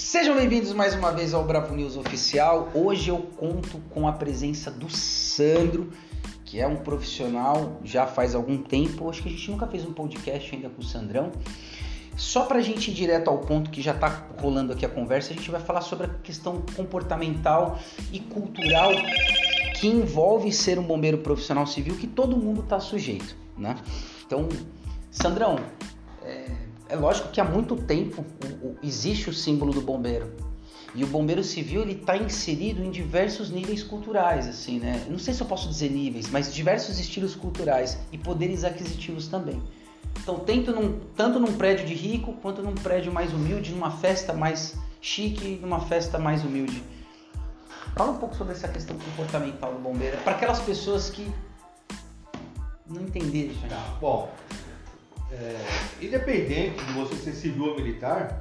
Sejam bem-vindos mais uma vez ao Bravo News Oficial. Hoje eu conto com a presença do Sandro, que é um profissional já faz algum tempo. Acho que a gente nunca fez um podcast ainda com o Sandrão. Só para a gente ir direto ao ponto que já está rolando aqui a conversa, a gente vai falar sobre a questão comportamental e cultural que envolve ser um bombeiro profissional civil que todo mundo está sujeito, né? Então, Sandrão, é, é, lógico que há muito tempo existe o símbolo do bombeiro e o bombeiro civil ele está inserido em diversos níveis culturais, assim, né? Não sei se eu posso dizer níveis, mas diversos estilos culturais e poderes aquisitivos também. Então, tanto num, tanto num prédio de rico quanto num prédio mais humilde, numa festa mais chique, numa festa mais humilde. Fala um pouco sobre essa questão comportamental do bombeiro, para aquelas pessoas que não entenderam. Tá, bom, é, independente de você ser civil ou militar,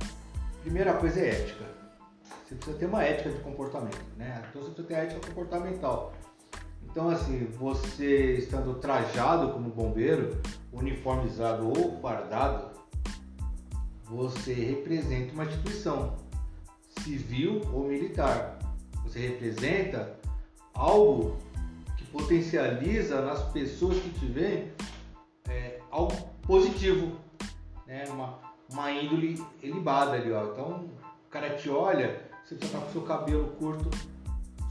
primeira coisa é ética. Você precisa ter uma ética de comportamento, né? Então você precisa ter ética comportamental. Então, assim, você estando trajado como bombeiro, uniformizado ou fardado, você representa uma instituição, civil ou militar. Você representa algo que potencializa nas pessoas que te veem é, algo positivo, né? uma, uma índole elevada ali. Ó. Então o cara te olha, você precisa estar com seu cabelo curto,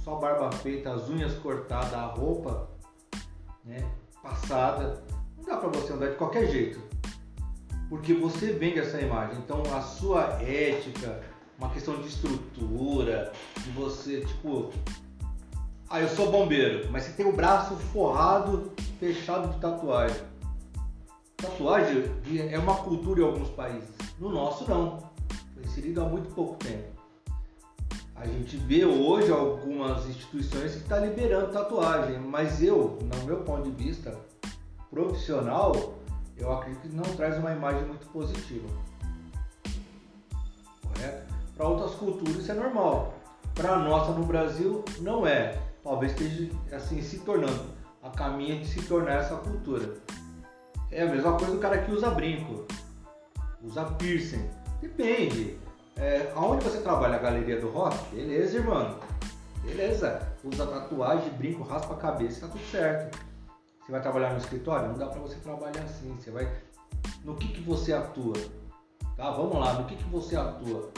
só barba feita, as unhas cortadas, a roupa né, passada. Não dá para você andar de qualquer jeito, porque você vende essa imagem. Então a sua ética, uma questão de estrutura, de você, tipo, ah, eu sou bombeiro, mas você tem o braço forrado, fechado de tatuagem. Tatuagem é uma cultura em alguns países, no nosso não. Foi inserido há muito pouco tempo. A gente vê hoje algumas instituições que estão tá liberando tatuagem, mas eu, no meu ponto de vista profissional, eu acredito que não traz uma imagem muito positiva. Correto? Para outras culturas isso é normal. Para a nossa no Brasil não é. Talvez esteja assim se tornando a caminho de se tornar essa cultura. É a mesma coisa do cara que usa brinco, usa piercing. Depende. É, aonde você trabalha? A galeria do rock? Beleza, irmão. Beleza. Usa tatuagem, brinco, raspa a cabeça, tá tudo certo. Você vai trabalhar no escritório? Não dá para você trabalhar assim. Você vai. No que, que você atua? Tá? Vamos lá, no que, que você atua?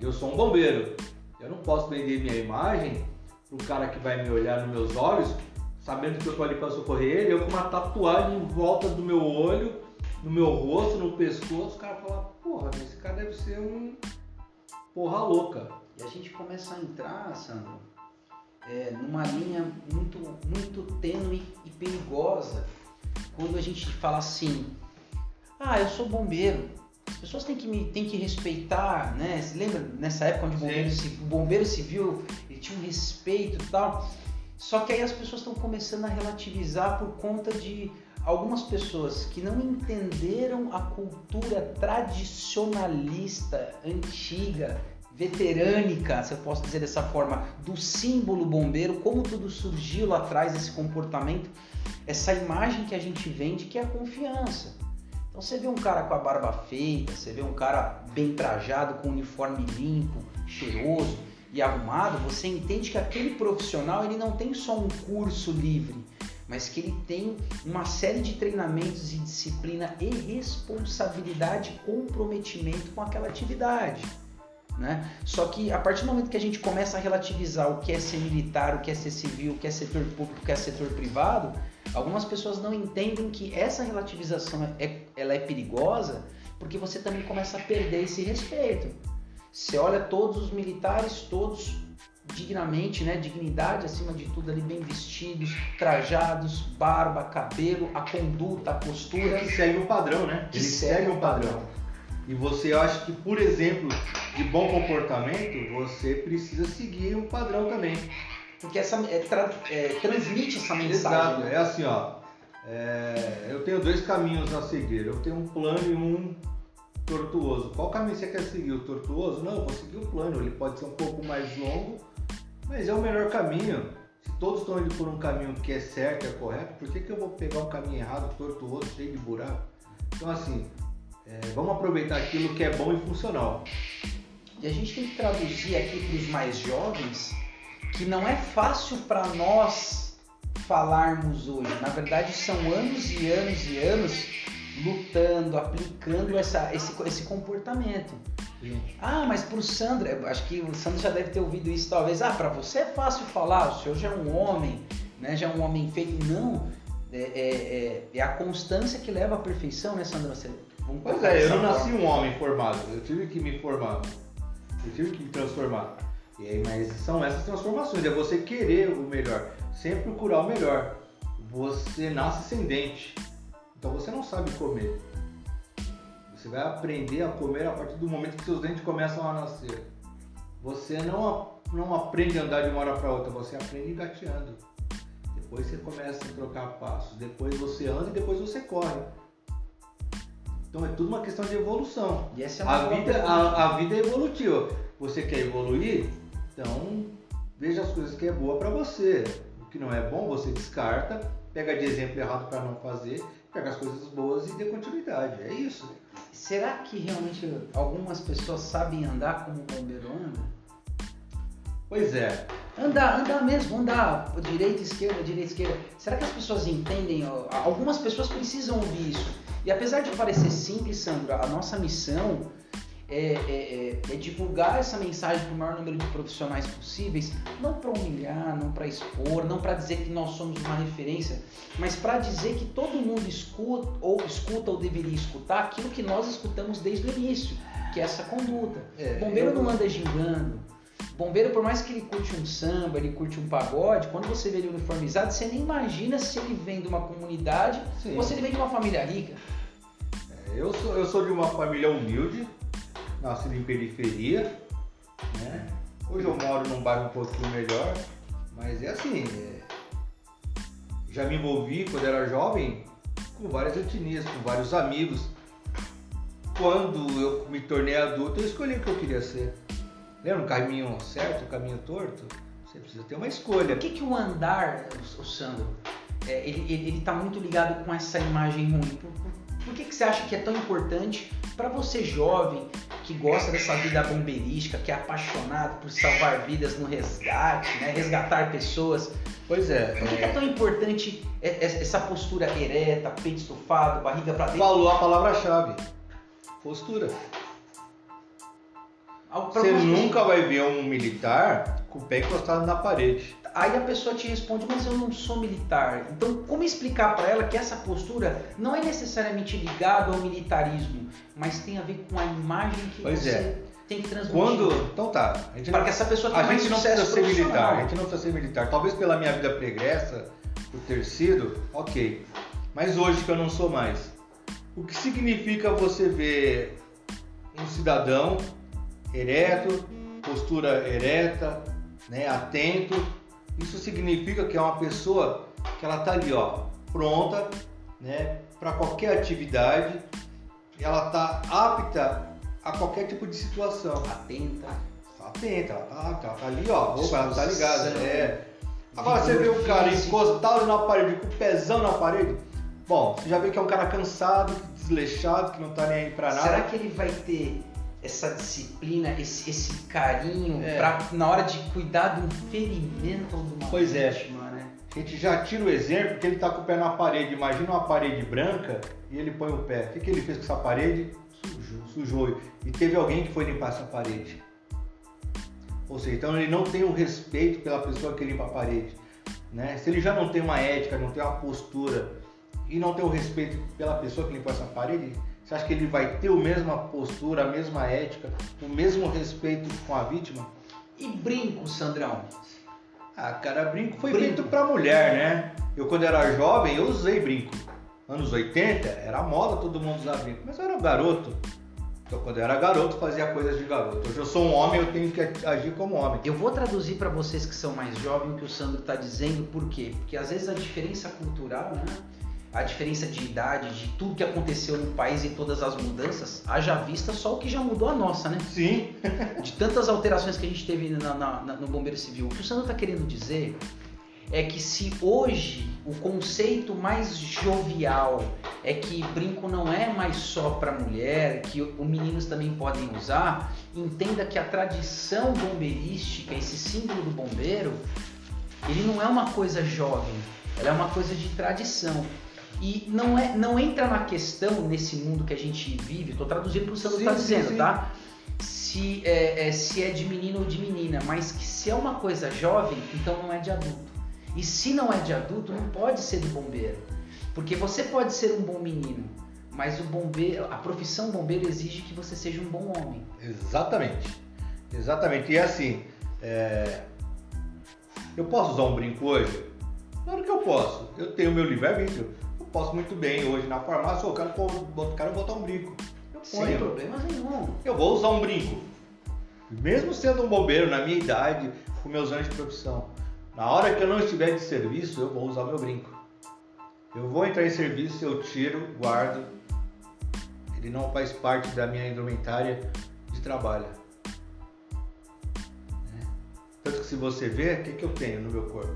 Eu sou um bombeiro. Eu não posso vender minha imagem pro cara que vai me olhar nos meus olhos, sabendo que eu tô ali para socorrer ele, eu com uma tatuagem em volta do meu olho, no meu rosto, no pescoço, o cara fala, porra, esse cara deve ser um porra louca. E a gente começa a entrar, Sandro, é, numa linha muito, muito tênue e perigosa quando a gente fala assim, ah, eu sou bombeiro, pessoas têm que, me, têm que respeitar, né? Você lembra nessa época onde o bombeiro, o bombeiro civil ele tinha um respeito e tal? Só que aí as pessoas estão começando a relativizar por conta de algumas pessoas que não entenderam a cultura tradicionalista, antiga, veterânica, se eu posso dizer dessa forma, do símbolo bombeiro, como tudo surgiu lá atrás, esse comportamento, essa imagem que a gente vende que é a confiança. Então você vê um cara com a barba feita, você vê um cara bem trajado, com um uniforme limpo, cheiroso e arrumado, você entende que aquele profissional ele não tem só um curso livre, mas que ele tem uma série de treinamentos e disciplina e responsabilidade, comprometimento com aquela atividade. Né? Só que a partir do momento que a gente começa a relativizar o que é ser militar, o que é ser civil, o que é setor público, o que é setor privado, Algumas pessoas não entendem que essa relativização é, ela é perigosa porque você também começa a perder esse respeito. Você olha todos os militares, todos dignamente, né, dignidade acima de tudo ali bem vestidos, trajados, barba, cabelo, a conduta, a postura. Que segue o padrão, né? Que Ele segue o padrão. E você acha que, por exemplo, de bom comportamento, você precisa seguir um padrão também. Porque essa, é, tra, é, transmite essa mensagem. Exato, é assim, ó. É, eu tenho dois caminhos a seguir. Eu tenho um plano e um tortuoso. Qual caminho você quer seguir? O tortuoso? Não, eu vou seguir o plano. Ele pode ser um pouco mais longo, mas é o melhor caminho. Se todos estão indo por um caminho que é certo, é correto, por que, que eu vou pegar um caminho errado, tortuoso, cheio de buraco? Então, assim, é, vamos aproveitar aquilo que é bom e funcional. e a gente tem que traduzir aqui para os mais jovens que não é fácil para nós falarmos hoje. Na verdade, são anos e anos e anos lutando, aplicando essa, esse, esse comportamento. Ah, mas para o Sandro, acho que o Sandro já deve ter ouvido isso talvez. Ah, para você é fácil falar, o senhor já é um homem, né? já é um homem feito. Não, é, é, é, é a constância que leva à perfeição, né, Sandro? Você, pois é, eu não nasci um homem formado, eu tive que me formar, eu tive que me transformar. E aí, mas são essas transformações, é você querer o melhor, sempre procurar o melhor. Você nasce sem dente, então você não sabe comer. Você vai aprender a comer a partir do momento que seus dentes começam a nascer. Você não, não aprende a andar de uma hora para outra, você aprende engateando. Depois você começa a trocar passos, depois você anda e depois você corre. Então é tudo uma questão de evolução. E essa é uma a, vida, a, a, vida é evolutiva. Você quer evoluir? Então veja as coisas que é boa para você. Que não é bom, você descarta, pega de exemplo errado para não fazer pega as coisas boas e dê continuidade. É isso. Será que realmente algumas pessoas sabem andar como o bombeiro anda? Pois é. Andar, andar mesmo, andar direita, esquerda, direita, esquerda. Será que as pessoas entendem? Algumas pessoas precisam ouvir isso. E apesar de parecer simples, Sandra, a nossa missão é, é, é, é divulgar essa mensagem para o maior número de profissionais possíveis, não para humilhar, não para expor, não para dizer que nós somos uma referência, mas para dizer que todo mundo escuta ou escuta ou deveria escutar aquilo que nós escutamos desde o início, que é essa conduta. É, bombeiro não anda gingando. Bombeiro, por mais que ele curte um samba, ele curte um pagode, quando você vê ele uniformizado, você nem imagina se ele vem de uma comunidade Sim. ou se ele vem de uma família rica. É, eu, sou, eu sou de uma família humilde, nascido em periferia, né? Hoje eu moro num bairro um pouquinho melhor, mas é assim, é... já me envolvi quando era jovem com várias etnias, com vários amigos. Quando eu me tornei adulto, eu escolhi o que eu queria ser. Lembra o caminho certo, o caminho torto? Você precisa ter uma escolha. O que, que o andar, o Sandro, é, ele está muito ligado com essa imagem ruim? Por, por, por que, que você acha que é tão importante para você jovem que gosta dessa vida bombeirística, que é apaixonado por salvar vidas no resgate, né? resgatar pessoas. Pois é. Por que é, é tão importante essa postura ereta, peito estufado, barriga para dentro? Falou a palavra-chave: postura. Você nunca vai ver um militar com o pé encostado na parede. Aí a pessoa te responde, mas eu não sou militar. Então, como explicar para ela que essa postura não é necessariamente ligada ao militarismo, mas tem a ver com a imagem que pois você é. tem que transmitir? Quando, então tá. para que essa pessoa tenha a gente não precisa ser militar. A gente não precisa ser militar. Talvez pela minha vida pregressa, por ter sido, ok. Mas hoje que eu não sou mais, o que significa você ver um cidadão ereto, postura ereta, né, atento isso significa que é uma pessoa que ela está ali, ó, pronta, né, para qualquer atividade, ela está apta a qualquer tipo de situação. Atenta. Tá atenta, ela tá, ela tá ali, ó, opa, ela tá ligada. É. Agora você vê o cara encostado na parede, com o pezão na parede. Bom, você já vê que é um cara cansado, desleixado, que não tá nem aí pra nada. Será que ele vai ter essa disciplina, esse, esse carinho é. Pra, na hora de cuidar um ferimento de uma pois é. vítima, é. né? A gente já tira o exemplo que ele está com o pé na parede. Imagina uma parede branca e ele põe o pé. O que, que ele fez com essa parede? Sujou. Sujou. E teve alguém que foi limpar essa parede. Ou seja, então ele não tem o respeito pela pessoa que limpa a parede. Né? Se ele já não tem uma ética, não tem uma postura e não tem o respeito pela pessoa que limpou essa parede, você acha que ele vai ter a mesma postura, a mesma ética, o mesmo respeito com a vítima? E brinco, Sandrão? Ah, cara, brinco foi brinco. feito pra mulher, né? Eu quando era jovem, eu usei brinco. Anos 80, era moda todo mundo usar brinco. Mas eu era garoto. Então, quando eu era garoto, fazia coisas de garoto. Hoje eu sou um homem, eu tenho que agir como homem. Eu vou traduzir para vocês que são mais jovens o que o Sandro está dizendo, por quê? Porque às vezes a diferença cultural, né? A diferença de idade, de tudo que aconteceu no país e todas as mudanças, haja vista só o que já mudou a nossa, né? Sim. de tantas alterações que a gente teve na, na, na, no Bombeiro Civil. O que o Sandro está querendo dizer é que se hoje o conceito mais jovial é que brinco não é mais só para mulher, que os meninos também podem usar. Entenda que a tradição bombeirística, esse símbolo do bombeiro, ele não é uma coisa jovem, ela é uma coisa de tradição. E não, é, não entra na questão, nesse mundo que a gente vive, estou traduzindo para o que você está dizendo, sim. tá? Se é, é, se é de menino ou de menina, mas que se é uma coisa jovem, então não é de adulto. E se não é de adulto, não pode ser do bombeiro. Porque você pode ser um bom menino, mas o bombeiro, a profissão bombeiro exige que você seja um bom homem. Exatamente. Exatamente. E assim, é... eu posso usar um brinco hoje? Claro que eu posso. Eu tenho meu livre-arbítrio. Eu posso muito bem hoje na farmácia, eu quero, quero botar um brinco. Eu ponho. Sem problema nenhum. Eu vou usar um brinco. Mesmo sendo um bombeiro na minha idade, com meus anos de profissão. Na hora que eu não estiver de serviço, eu vou usar meu brinco. Eu vou entrar em serviço, eu tiro, guardo. Ele não faz parte da minha indumentária de trabalho. Né? Tanto que se você ver, o que, que eu tenho no meu corpo?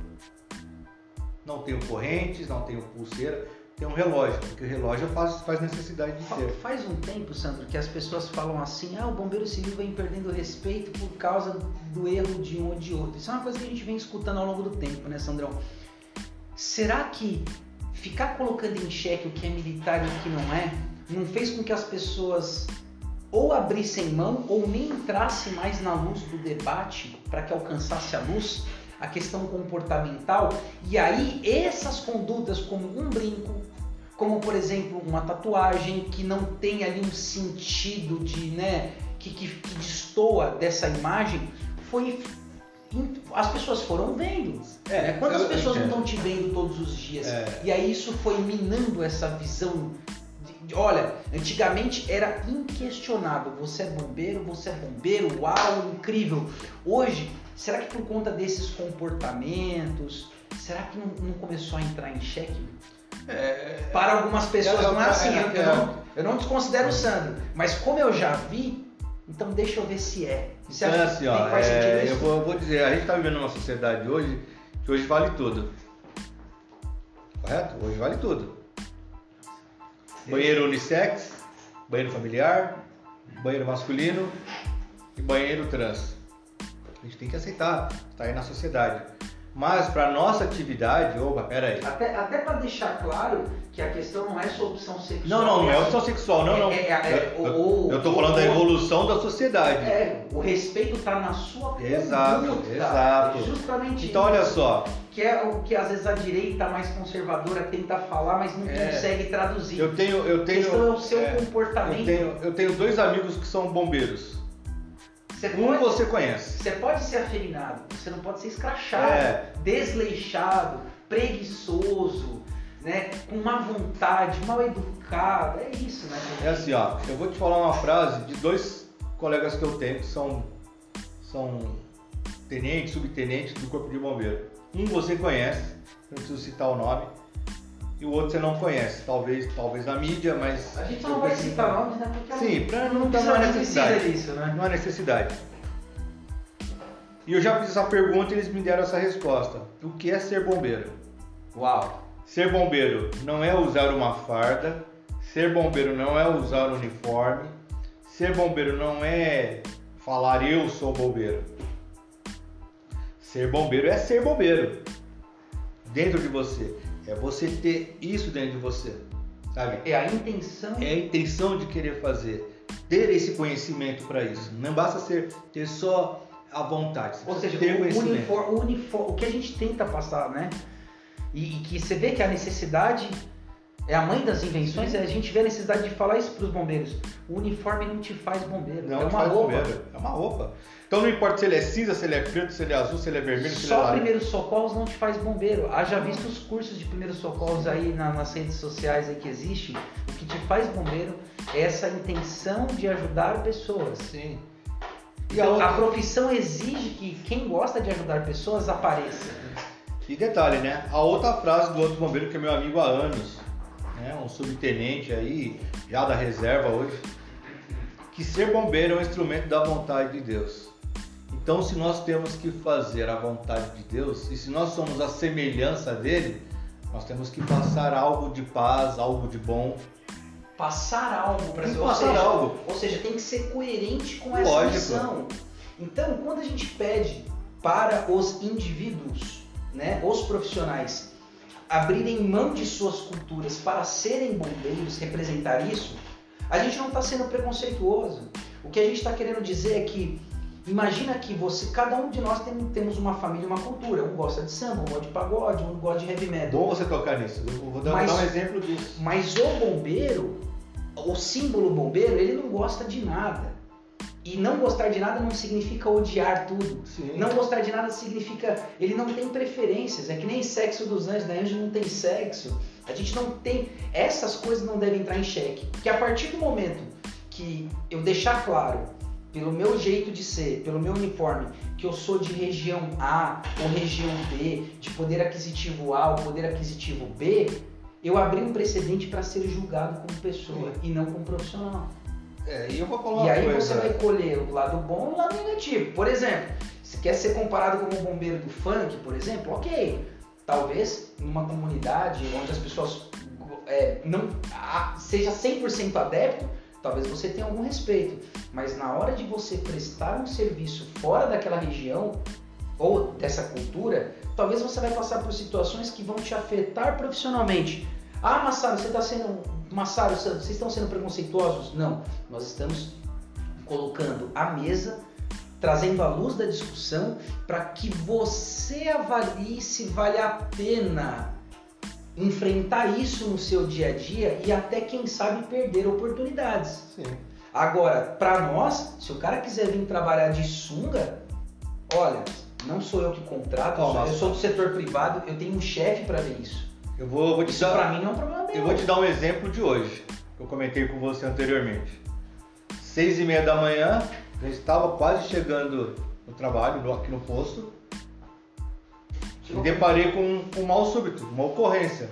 Não tenho correntes, não tenho pulseira, tenho um relógio, porque o relógio faz, faz necessidade de ter. Faz um tempo, Sandro, que as pessoas falam assim, ah, o bombeiro civil vem perdendo respeito por causa do erro de um ou de outro. Isso é uma coisa que a gente vem escutando ao longo do tempo, né, Sandrão? Será que ficar colocando em xeque o que é militar e o que não é, não fez com que as pessoas ou abrissem mão ou nem entrassem mais na luz do debate para que alcançasse a luz a questão comportamental e aí essas condutas como um brinco, como por exemplo uma tatuagem que não tem ali um sentido de, né, que, que, que destoa dessa imagem, foi as pessoas foram vendo. É, né? Quantas eu, pessoas eu não estão te vendo todos os dias? É. E aí isso foi minando essa visão. De, de, olha, antigamente era inquestionável. Você é bombeiro, você é bombeiro, uau, incrível. Hoje, será que por conta desses comportamentos, será que não, não começou a entrar em xeque? É, Para algumas pessoas não é assim. Eu, eu, não, eu não desconsidero o Sandro, mas como eu já vi, então deixa eu ver se é. Você acha assim, ó, é, eu, vou, eu vou dizer, a gente está vivendo numa sociedade hoje que hoje vale tudo. Correto? Hoje vale tudo. Banheiro unissex, banheiro familiar, banheiro masculino e banheiro trans. A gente tem que aceitar, está aí na sociedade. Mas para nossa atividade, opa, pera aí. Até, até para deixar claro que a questão não é sua opção sexual. Não, não, não é opção sexual, não, não. É, é, é, eu, eu tô falando o, da evolução da sociedade. É, o respeito está na sua Exato, conduta. exato. Justamente Então isso. olha só. Que é o que às vezes a direita mais conservadora tenta falar, mas não é, consegue traduzir. Eu tenho, eu tenho. A questão é o seu é, comportamento. Eu tenho, eu tenho dois amigos que são bombeiros. Você um pode, você conhece. Você pode ser afeminado, você não pode ser escrachado, é. desleixado, preguiçoso, né? com má vontade, mal educado. É isso, né? É assim, ó. Eu vou te falar uma frase de dois colegas que eu tenho que são, são tenentes, subtenentes do Corpo de Bombeiro. Um você conhece, não preciso citar o nome e o outro você não conhece, talvez, talvez na mídia, mas. A gente não vai citar nomes, né? Porque Sim, para não, não, não há necessidade. Disso, né? Não há necessidade. E eu já fiz essa pergunta e eles me deram essa resposta. O que é ser bombeiro? Uau! Ser bombeiro não é usar uma farda, ser bombeiro não é usar um uniforme, ser bombeiro não é falar eu sou bombeiro. Ser bombeiro é ser bombeiro dentro de você. É você ter isso dentro de você, sabe? É a intenção. É a intenção de querer fazer, ter esse conhecimento para isso. Não basta ser ter só a vontade. Ou seja, ter o, uniforme, o, uniforme, o que a gente tenta passar, né? E, e, que você vê que a necessidade é a mãe das invenções, é a gente vê a necessidade de falar isso para os bombeiros. O uniforme não te faz bombeiro, não é uma roupa. Bombeiro. É uma roupa. Então não importa se ele é cinza, se ele é preto, se ele é azul, se ele é vermelho, se Só ele é primeiros socorros não te faz bombeiro. Haja visto os cursos de primeiros socorros aí na, nas redes sociais aí que existe. O que te faz bombeiro é essa intenção de ajudar pessoas. Sim. E então, a, outra... a profissão exige que quem gosta de ajudar pessoas apareça. E detalhe, né? A outra frase do outro bombeiro que é meu amigo há anos, né? um subtenente aí, já da reserva hoje, que ser bombeiro é um instrumento da vontade de Deus. Então, se nós temos que fazer a vontade de Deus e se nós somos a semelhança dele, Nós temos que passar algo de paz, algo de bom. Passar algo para ou passar seja, algo. Ou seja, tem que ser coerente com essa Lógico. missão. Então, quando a gente pede para os indivíduos, né, os profissionais, abrirem mão de suas culturas para serem bombeiros, representar isso, a gente não está sendo preconceituoso. O que a gente está querendo dizer é que imagina que você, cada um de nós tem, temos uma família, uma cultura. Um gosta de samba, um gosta de pagode, um gosta de heavy metal. bom você tocar nisso. Eu vou dar, Mas- dar um exemplo disso. Mas o bombeiro, o símbolo bombeiro, ele não gosta de nada. E não gostar de nada não significa odiar tudo. Sim. Não gostar de nada significa. Ele não tem preferências. É que nem sexo dos anjos, da anjo não tem sexo. A gente não tem. Essas coisas não devem entrar em xeque. Porque a partir do momento que eu deixar claro, pelo meu jeito de ser, pelo meu uniforme, que eu sou de região A ou região B, de poder aquisitivo A ou poder aquisitivo B, eu abri um precedente para ser julgado como pessoa e não como profissional. É, e eu vou falar E aí coisa. você vai colher o lado bom e o lado negativo. Por exemplo, se quer ser comparado como um bombeiro do funk, por exemplo, ok. Talvez numa comunidade onde as pessoas é, não a- seja 100% adepto, talvez você tenha algum respeito. Mas na hora de você prestar um serviço fora daquela região ou dessa cultura, talvez você vai passar por situações que vão te afetar profissionalmente. Ah, Massaro, você está sendo. Massaro, vocês estão sendo preconceituosos? Não. Nós estamos colocando a mesa, trazendo a luz da discussão para que você avalie se vale a pena enfrentar isso no seu dia a dia e até quem sabe perder oportunidades. Sim. Agora, para nós, se o cara quiser vir trabalhar de sunga, olha, não sou eu que contrato, eu sou- Ó, eu sou do setor privado, eu tenho um chefe para ver isso. Eu vou, vou te Isso dar. para mim não é um problema. Eu vou te dar um exemplo de hoje, que eu comentei com você anteriormente. Seis e meia da manhã, já estava quase chegando no trabalho, aqui no posto, e Chegou- deparei com um, um mal súbito, uma ocorrência.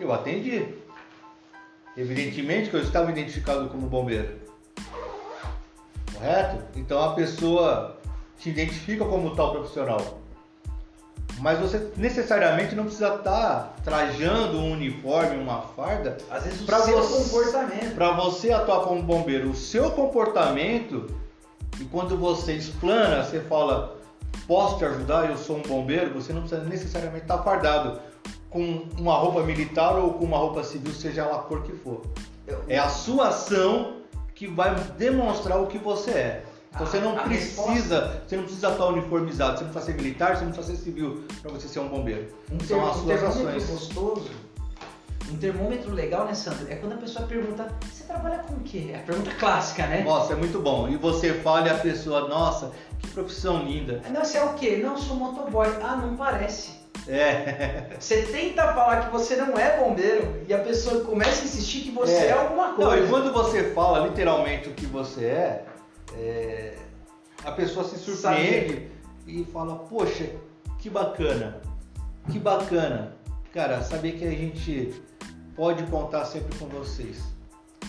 Eu atendi. Evidentemente que eu estava identificado como bombeiro. Correto? Então a pessoa te identifica como tal profissional. Mas você necessariamente não precisa estar trajando um uniforme, uma farda, Às vezes o seu você- comportamento. para você atuar como bombeiro. O seu comportamento, e quando você explana, você fala, posso te ajudar, eu sou um bombeiro, você não precisa necessariamente estar fardado com uma roupa militar ou com uma roupa civil, seja ela a cor que for. É a sua ação que vai demonstrar o que você é. Então você não precisa, você não precisa estar uniformizado, você não precisa ser militar, você não precisa ser civil para você ser um bombeiro. Um, São as um suas termômetro ações. gostoso, um termômetro legal, né, Sandra? É quando a pessoa pergunta, você trabalha com o quê? É a pergunta clássica, né? Nossa, é muito bom. E você fala e a pessoa, nossa, que profissão linda. Não, você é o quê? Não, eu sou motoboy. Ah, não parece. É. Você tenta falar que você não é bombeiro e a pessoa começa a insistir que você é, É. alguma Não, coisa. e quando você fala literalmente o que você é, é, a pessoa se surpreende e fala, poxa, que bacana, que bacana. Cara, saber que a gente pode contar sempre com vocês.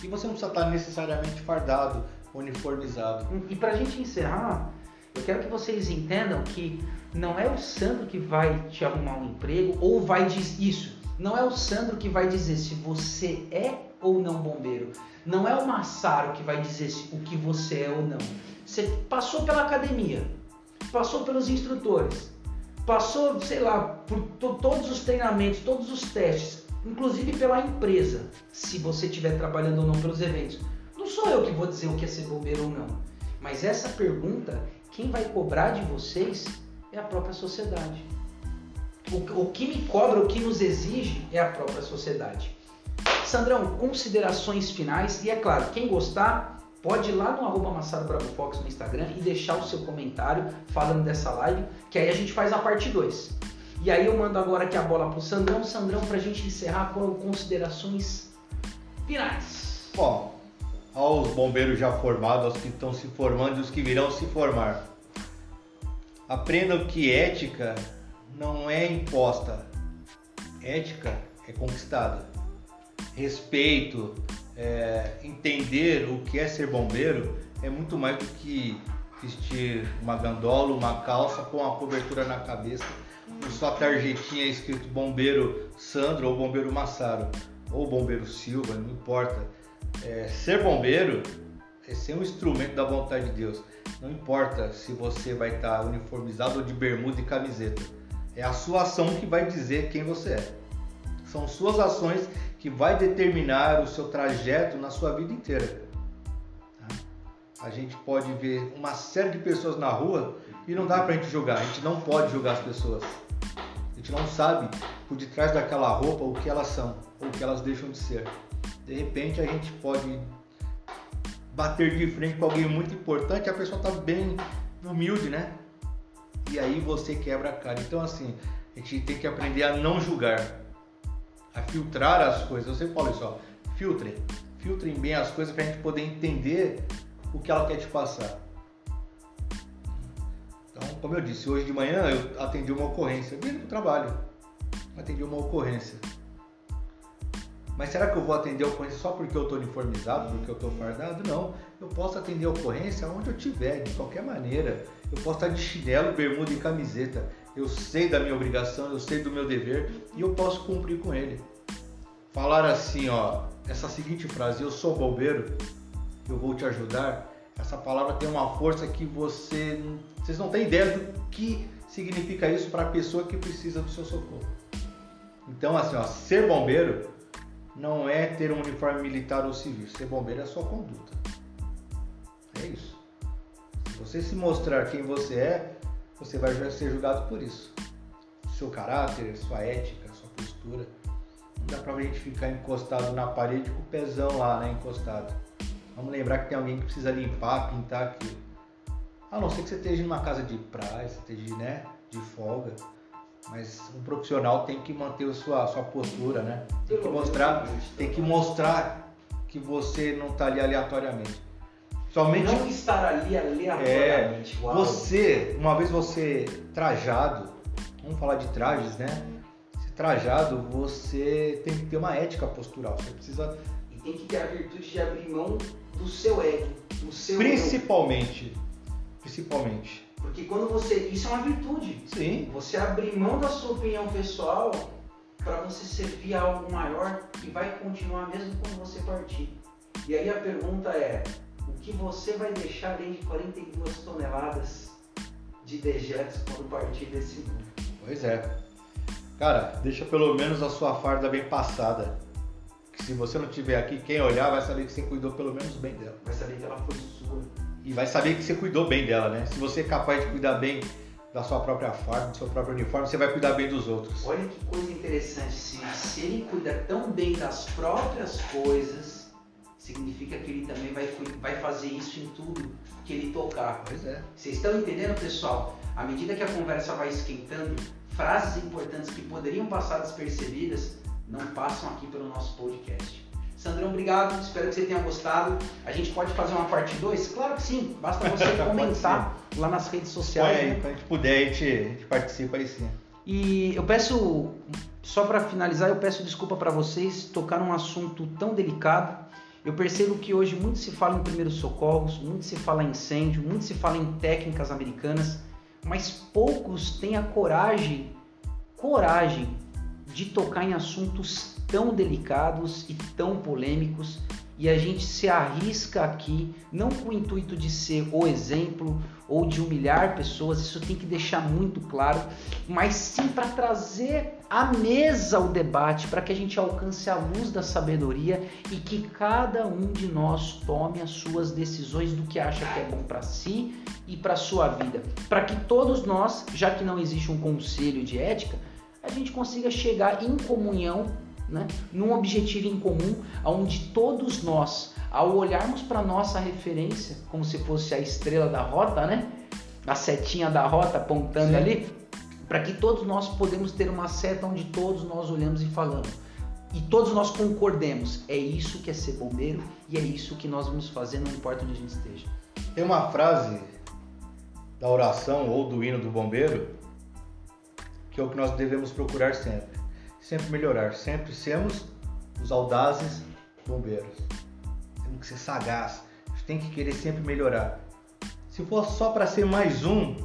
E você não precisa estar necessariamente fardado, uniformizado. E pra gente encerrar, eu quero que vocês entendam que não é o Sandro que vai te arrumar um emprego ou vai dizer isso. Não é o Sandro que vai dizer se você é ou não bombeiro. Não é o Massaro que vai dizer o que você é ou não. Você passou pela academia, passou pelos instrutores, passou, sei lá, por to- todos os treinamentos, todos os testes, inclusive pela empresa, se você estiver trabalhando ou não pelos eventos. Não sou eu que vou dizer o que é ser bombeiro ou não. Mas essa pergunta, quem vai cobrar de vocês é a própria sociedade. O, o que me cobra, o que nos exige é a própria sociedade. Sandrão, considerações finais. E é claro, quem gostar, pode ir lá no arroba Bravo Fox no Instagram e deixar o seu comentário falando dessa live, que aí a gente faz a parte 2. E aí eu mando agora aqui a bola pro Sandrão. Sandrão, pra gente encerrar com considerações finais. Bom, aos bombeiros já formados, aos que estão se formando e os que virão se formar. Aprendam que ética não é imposta, ética é conquistada. Respeito, é, entender o que é ser bombeiro é muito mais do que vestir uma gandola, uma calça com a cobertura na cabeça. sua tarjetinha escrito bombeiro Sandro ou bombeiro Massaro ou bombeiro Silva, não importa. É, ser bombeiro é ser um instrumento da vontade de Deus. Não importa se você vai estar uniformizado ou de bermuda e camiseta. É a sua ação que vai dizer quem você é. São suas ações que vai determinar o seu trajeto na sua vida inteira. Tá? A gente pode ver uma série de pessoas na rua e não dá pra gente julgar. A gente não pode julgar as pessoas. A gente não sabe por detrás daquela roupa o que elas são ou o que elas deixam de ser. De repente a gente pode bater de frente com alguém muito importante, a pessoa tá bem humilde, né? E aí você quebra a cara. Então assim, a gente tem que aprender a não julgar, a filtrar as coisas. Sempre falo isso, ó, filtrem, filtrem bem as coisas para a gente poder entender o que ela quer te passar. Então, como eu disse, hoje de manhã eu atendi uma ocorrência, vindo do trabalho, atendi uma ocorrência. Mas será que eu vou atender a ocorrência só porque eu estou uniformizado, porque eu estou fardado? Não. Eu posso atender a ocorrência onde eu estiver, de qualquer maneira. Eu posso estar de chinelo, bermuda e camiseta. Eu sei da minha obrigação, eu sei do meu dever e eu posso cumprir com ele. Falar assim, ó, essa seguinte frase: Eu sou bombeiro, eu vou te ajudar. Essa palavra tem uma força que você, vocês não têm ideia do que significa isso para a pessoa que precisa do seu socorro. Então, assim, ó, ser bombeiro não é ter um uniforme militar ou civil. Ser bombeiro é a sua conduta. É isso. Se você se mostrar quem você é, você vai ser julgado por isso. Seu caráter, sua ética, sua postura. Não dá pra gente ficar encostado na parede com o pezão lá, né? Encostado. Vamos lembrar que tem alguém que precisa limpar, pintar aquilo. A não ser que você esteja numa casa de praia, você esteja, né? De folga mas um profissional tem que manter a sua, a sua postura, né? Tem que mostrar, tem que mostrar que você não está ali aleatoriamente. Somente não estar ali aleatoriamente. É, você, uma vez você trajado, vamos falar de trajes, né? Se trajado, você tem que ter uma ética postural. Você precisa e tem que ter a virtude de abrir mão do seu ego, do seu principalmente, eu. principalmente porque quando você. Isso é uma virtude. Sim. Você abrir mão da sua opinião pessoal para você servir a algo maior que vai continuar mesmo quando você partir. E aí a pergunta é: o que você vai deixar além de 42 toneladas de dejetos quando partir desse mundo? Pois é. Cara, deixa pelo menos a sua farda bem passada. Que se você não tiver aqui, quem olhar vai saber que você cuidou pelo menos bem dela. Vai saber que ela foi sua e vai saber que você cuidou bem dela, né? Se você é capaz de cuidar bem da sua própria farda, do seu próprio uniforme, você vai cuidar bem dos outros. Olha que coisa interessante. Se, se ele cuida tão bem das próprias coisas, significa que ele também vai, vai fazer isso em tudo que ele tocar. Pois é. Vocês estão entendendo, pessoal? À medida que a conversa vai esquentando, frases importantes que poderiam passar despercebidas não passam aqui pelo nosso podcast. Sandrão, obrigado. Espero que você tenha gostado. A gente pode fazer uma parte 2? Claro que sim. Basta você comentar lá nas redes sociais. Aí, né? quando a gente puder, a gente, a gente participa aí sim. E eu peço, só para finalizar, eu peço desculpa para vocês tocar num assunto tão delicado. Eu percebo que hoje muito se fala em primeiros socorros, muito se fala em incêndio, muito se fala em técnicas americanas, mas poucos têm a coragem, coragem de tocar em assuntos tão delicados e tão polêmicos e a gente se arrisca aqui não com o intuito de ser o exemplo ou de humilhar pessoas, isso tem que deixar muito claro, mas sim para trazer à mesa o debate, para que a gente alcance a luz da sabedoria e que cada um de nós tome as suas decisões do que acha que é bom para si e para sua vida, para que todos nós, já que não existe um conselho de ética, a gente consiga chegar em comunhão né, num objetivo em comum, onde todos nós, ao olharmos para nossa referência, como se fosse a estrela da rota, né, a setinha da rota apontando Sim. ali, para que todos nós podemos ter uma seta onde todos nós olhamos e falamos. E todos nós concordemos, é isso que é ser bombeiro e é isso que nós vamos fazer, não importa onde a gente esteja. Tem uma frase da oração ou do hino do bombeiro que é o que nós devemos procurar sempre sempre melhorar, sempre sermos os audazes bombeiros. Temos que ser sagaz, tem que querer sempre melhorar. Se for só para ser mais um,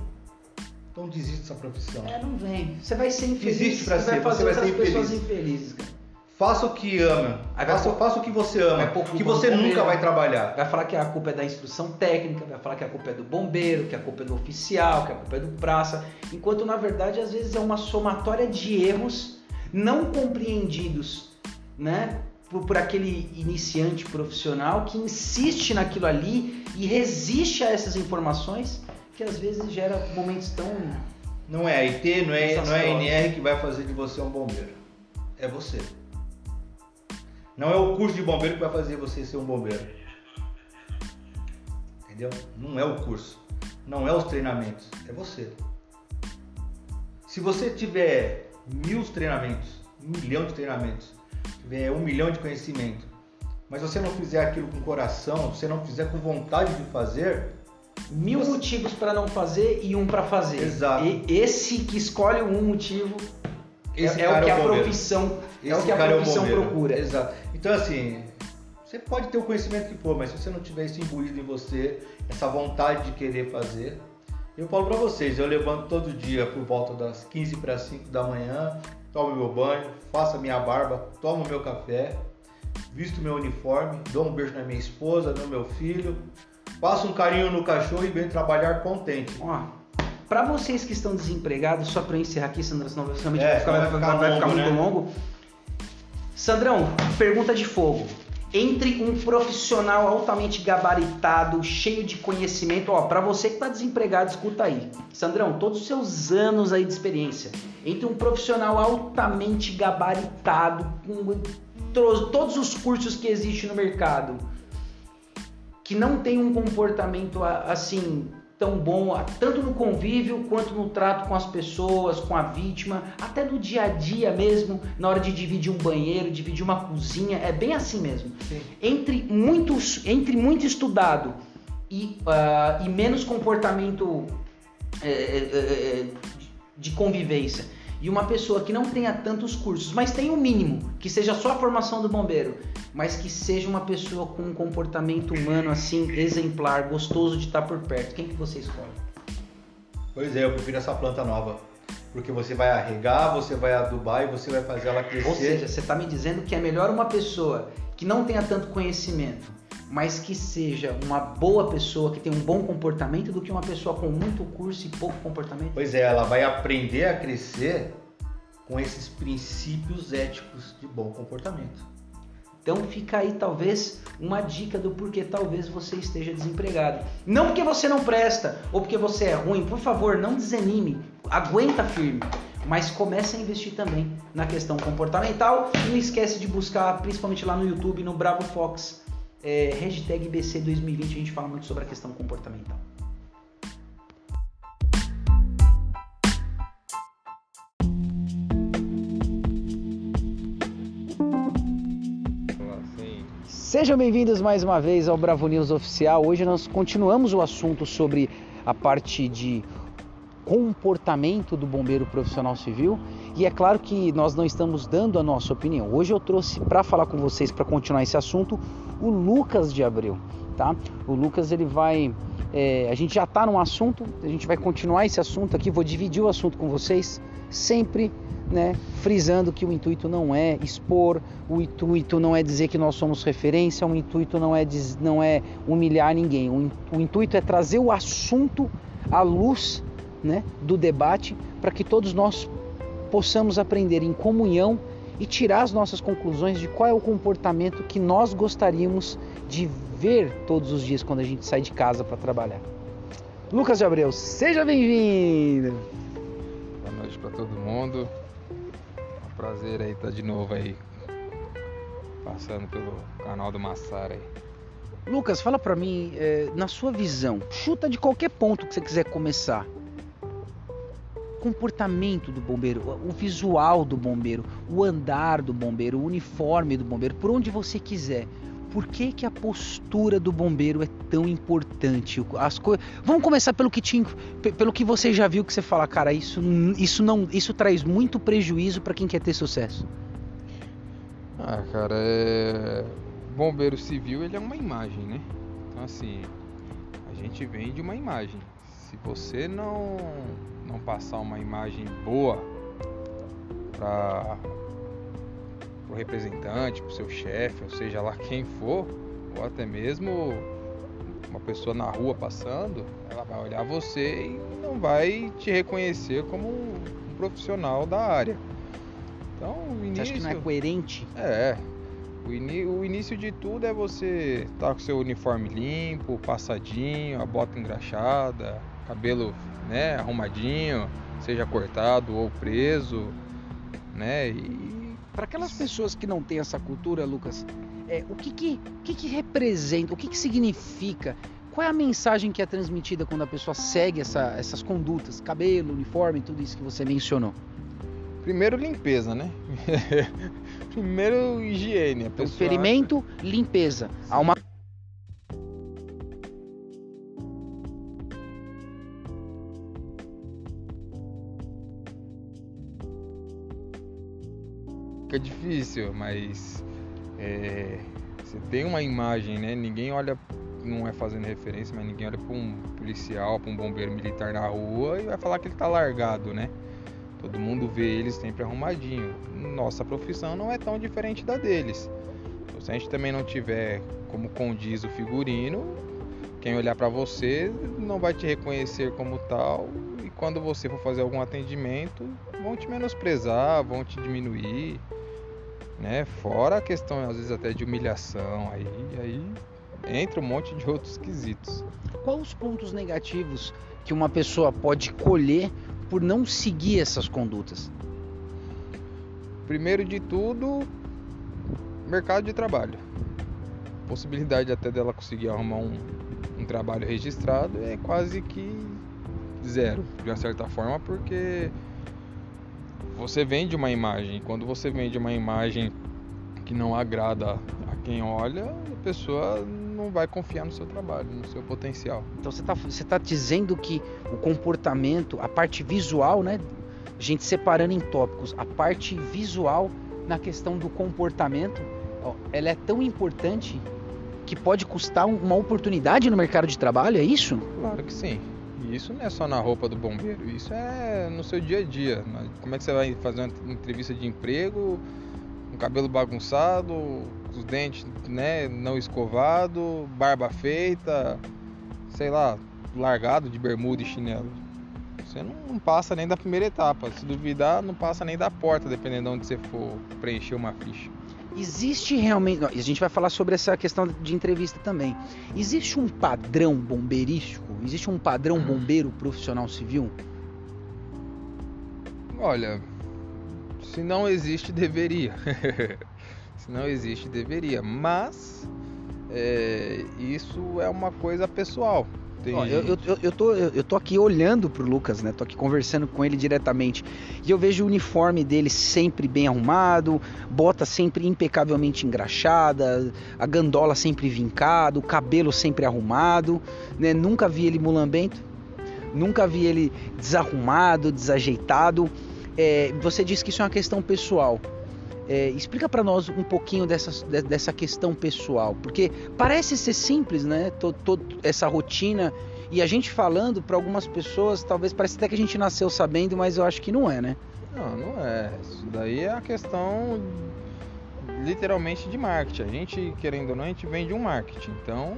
Então desiste dessa profissão. É, não vem. Você vai ser infeliz. Você vai ser, fazer você vai ser pessoas infeliz. infelizes, cara. Faça o que ama. Faça, faça o que você ama. Que você nunca vai trabalhar. Vai falar que a culpa é da instrução técnica, vai falar que a culpa é do bombeiro, que a culpa é do oficial, que a culpa é do praça, enquanto na verdade às vezes é uma somatória de erros não compreendidos, né? Por, por aquele iniciante profissional que insiste naquilo ali e resiste a essas informações que às vezes gera momentos tão Não é a IT, não é, não é a. NR que vai fazer de você um bombeiro. É você. Não é o curso de bombeiro que vai fazer você ser um bombeiro. Entendeu? Não é o curso. Não é os treinamentos. É você. Se você tiver mil treinamentos, um milhão de treinamentos, tiver um milhão de conhecimento, mas você não fizer aquilo com coração, você não fizer com vontade de fazer, mil Você- motivos para não fazer e um para fazer. Exato. E esse que escolhe um motivo é, é o que é a o bombeiro. profissão é o que a é profissão procura. Exato. Então, assim, você pode ter o conhecimento que for, mas se você não tiver isso imbuído em você, essa vontade de querer fazer, eu falo pra vocês, eu levanto todo dia por volta das 15 para 5 da manhã, tomo meu banho, faço a minha barba, tomo meu café, visto meu uniforme, dou um beijo na minha esposa, no meu filho, passo um carinho no cachorro e venho trabalhar contente. Ó, para vocês que estão desempregados, só para encerrar aqui, Sandrão, senão realmente É, vai ficar, vai ficar vai ficar longo, muito né? longo. Sandrão, pergunta de fogo. Entre um profissional altamente gabaritado, cheio de conhecimento, ó, para você que tá desempregado, escuta aí. Sandrão, todos os seus anos aí de experiência, entre um profissional altamente gabaritado, com todos os cursos que existem no mercado, que não tem um comportamento assim tão bom, tanto no convívio quanto no trato com as pessoas, com a vítima, até no dia a dia mesmo, na hora de dividir um banheiro, dividir uma cozinha, é bem assim mesmo. Entre muitos, entre muito estudado e, ah, e menos comportamento é, é, é, de convivência e uma pessoa que não tenha tantos cursos, mas tem o mínimo, que seja só a formação do bombeiro, mas que seja uma pessoa com um comportamento humano assim exemplar, gostoso de estar por perto. Quem que você escolhe? Pois é, eu prefiro essa planta nova. Porque você vai arregar, você vai adubar e você vai fazer ela crescer. Ou seja, você está me dizendo que é melhor uma pessoa que não tenha tanto conhecimento, mas que seja uma boa pessoa, que tenha um bom comportamento, do que uma pessoa com muito curso e pouco comportamento? Pois é, ela vai aprender a crescer com esses princípios éticos de bom comportamento. Então fica aí talvez uma dica do porquê talvez você esteja desempregado. Não porque você não presta ou porque você é ruim, por favor, não desanime, aguenta firme. Mas comece a investir também na questão comportamental e não esquece de buscar, principalmente lá no YouTube, no Bravo Fox, é, hashtag BC 2020, a gente fala muito sobre a questão comportamental. Sejam bem-vindos mais uma vez ao Bravo News Oficial. Hoje nós continuamos o assunto sobre a parte de comportamento do bombeiro profissional civil e é claro que nós não estamos dando a nossa opinião. Hoje eu trouxe para falar com vocês para continuar esse assunto o Lucas de Abreu, tá? O Lucas ele vai, é, a gente já está num assunto, a gente vai continuar esse assunto aqui. Vou dividir o assunto com vocês sempre né, frisando que o intuito não é expor, o intuito não é dizer que nós somos referência, o intuito não é, não é humilhar ninguém, o, o intuito é trazer o assunto à luz né, do debate para que todos nós possamos aprender em comunhão e tirar as nossas conclusões de qual é o comportamento que nós gostaríamos de ver todos os dias quando a gente sai de casa para trabalhar. Lucas de Abreu, seja bem-vindo! boa noite pra todo mundo. É um prazer aí estar de novo aí. Passando pelo canal do Massara aí. Lucas, fala pra mim, é, na sua visão, chuta de qualquer ponto que você quiser começar. Comportamento do bombeiro, o visual do bombeiro, o andar do bombeiro, o uniforme do bombeiro, por onde você quiser. Por que, que a postura do bombeiro é tão importante? As co... Vamos começar pelo que, pe- pelo que você já viu que você fala, cara, isso, isso, não, isso traz muito prejuízo para quem quer ter sucesso. Ah, cara, é. Bombeiro civil ele é uma imagem, né? Então assim, a gente vende uma imagem. Se você não não passar uma imagem boa para o representante, para o seu chefe, ou seja lá quem for, ou até mesmo uma pessoa na rua passando, ela vai olhar você e não vai te reconhecer como um profissional da área. Então, o início. Você acha que não é coerente? É. O, o início de tudo é você estar tá com seu uniforme limpo, passadinho, a bota engraxada, cabelo né, arrumadinho, seja cortado ou preso, né? E para aquelas pessoas que não têm essa cultura, Lucas, é, o que que, que que representa, o que que significa, qual é a mensagem que é transmitida quando a pessoa segue essa, essas condutas, cabelo, uniforme, tudo isso que você mencionou? Primeiro limpeza, né? Primeiro higiene. Então, ferimento, limpeza. Há uma fica difícil, mas é, você tem uma imagem, né? Ninguém olha, não é fazendo referência, mas ninguém olha para um policial, para um bombeiro militar na rua e vai falar que ele tá largado, né? Todo mundo vê ele sempre arrumadinho. Nossa profissão não é tão diferente da deles. Então, se a gente também não tiver como condiz o figurino, quem olhar para você não vai te reconhecer como tal e quando você for fazer algum atendimento, vão te menosprezar, vão te diminuir né? Fora a questão às vezes até de humilhação, aí, aí entra um monte de outros quesitos. Quais os pontos negativos que uma pessoa pode colher por não seguir essas condutas? Primeiro de tudo, mercado de trabalho. Possibilidade até dela conseguir arrumar um, um trabalho registrado é quase que zero, de uma certa forma, porque você vende uma imagem. Quando você vende uma imagem que não agrada a quem olha, a pessoa não vai confiar no seu trabalho, no seu potencial. Então você está você tá dizendo que o comportamento, a parte visual, né? A gente separando em tópicos, a parte visual na questão do comportamento, ó, ela é tão importante que pode custar uma oportunidade no mercado de trabalho, é isso? Claro que sim. E isso não é só na roupa do bombeiro, isso é no seu dia a dia. Como é que você vai fazer uma entrevista de emprego, um cabelo bagunçado, os dentes né, não escovado, barba feita, sei lá, largado de bermuda e chinelo. Você não passa nem da primeira etapa. Se duvidar, não passa nem da porta, dependendo de onde você for preencher uma ficha. Existe realmente. A gente vai falar sobre essa questão de entrevista também. Existe um padrão bombeirístico? Existe um padrão hum. bombeiro profissional civil? Olha, se não existe, deveria. se não existe, deveria. Mas é, isso é uma coisa pessoal. Ó, eu, eu, eu, tô, eu tô aqui olhando pro Lucas, né? Tô aqui conversando com ele diretamente. E eu vejo o uniforme dele sempre bem arrumado, bota sempre impecavelmente engraxada, a gandola sempre vincada, o cabelo sempre arrumado, né? Nunca vi ele mulambento, nunca vi ele desarrumado, desajeitado. É, você disse que isso é uma questão pessoal. É, explica para nós um pouquinho dessa, dessa questão pessoal, porque parece ser simples, né? Toda essa rotina e a gente falando para algumas pessoas, talvez parece até que a gente nasceu sabendo, mas eu acho que não é, né? Não, não é. Isso daí é a questão literalmente de marketing. A gente, querendo ou não, a gente vende um marketing. Então,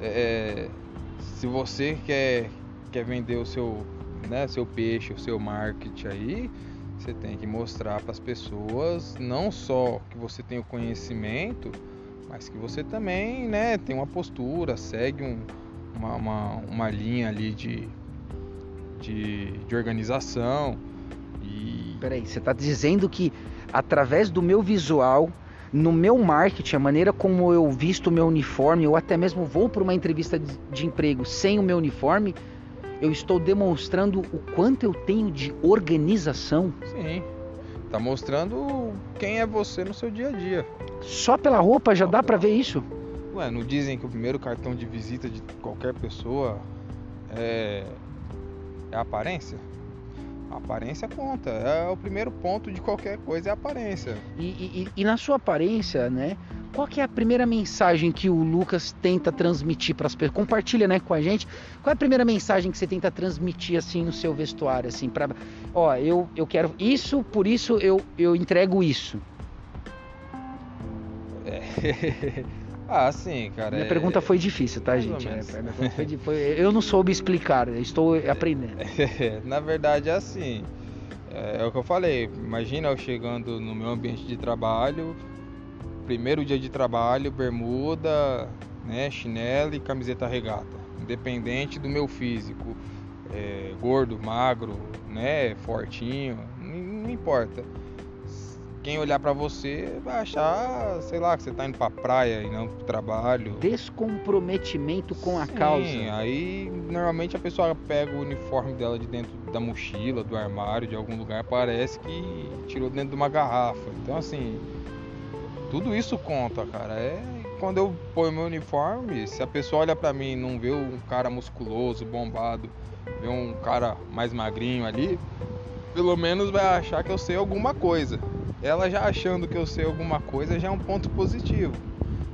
é, se você quer, quer vender o seu, né, seu peixe, o seu marketing aí, você tem que mostrar para as pessoas não só que você tem o conhecimento, mas que você também né, tem uma postura, segue um, uma, uma, uma, linha ali de, de, de organização. E... Peraí, você está dizendo que através do meu visual, no meu marketing, a maneira como eu visto o meu uniforme, ou até mesmo vou para uma entrevista de, de emprego sem o meu uniforme, eu estou demonstrando o quanto eu tenho de organização. Sim. Tá mostrando quem é você no seu dia a dia. Só pela roupa já Só dá para ver isso? Ué, não dizem que o primeiro cartão de visita de qualquer pessoa é, é a aparência? A aparência conta, é o primeiro ponto de qualquer coisa é a aparência. E, e, e na sua aparência, né? Qual que é a primeira mensagem que o Lucas tenta transmitir para as pessoas? Compartilha, né, com a gente. Qual é a primeira mensagem que você tenta transmitir assim no seu vestuário, assim, para, ó, eu, eu quero isso, por isso eu, eu entrego isso. É. ah, sim, cara. Minha é... pergunta foi difícil, tá, Mais gente? É, foi eu não soube explicar, estou aprendendo. Na verdade é assim. É, é o que eu falei. Imagina eu chegando no meu ambiente de trabalho, primeiro dia de trabalho, bermuda, né, chinelo e camiseta regata. Independente do meu físico, é, gordo, magro, né, fortinho, não, importa. Quem olhar pra você vai achar, sei lá, que você tá indo pra praia e não pro trabalho. Descomprometimento com a Sim, causa. Aí normalmente a pessoa pega o uniforme dela de dentro da mochila, do armário, de algum lugar, parece que tirou dentro de uma garrafa. Então assim, tudo isso conta, cara. É quando eu ponho meu uniforme, se a pessoa olha pra mim e não vê um cara musculoso, bombado, vê um cara mais magrinho ali, pelo menos vai achar que eu sei alguma coisa. Ela já achando que eu sei alguma coisa já é um ponto positivo.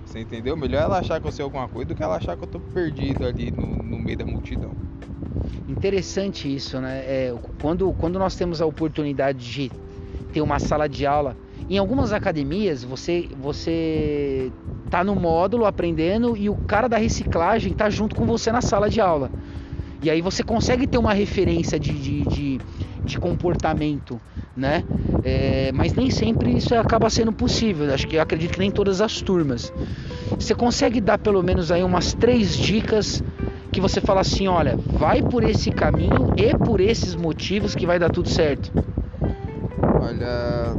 Você entendeu? Melhor ela achar que eu sei alguma coisa do que ela achar que eu tô perdido ali no, no meio da multidão. Interessante isso, né? É, quando, quando nós temos a oportunidade de ter uma sala de aula, em algumas academias você você tá no módulo aprendendo e o cara da reciclagem tá junto com você na sala de aula. E aí você consegue ter uma referência de, de, de, de comportamento, né? É, mas nem sempre isso acaba sendo possível. Acho que eu acredito que nem todas as turmas. Você consegue dar pelo menos aí umas três dicas que você fala assim, olha, vai por esse caminho e por esses motivos que vai dar tudo certo. Olha,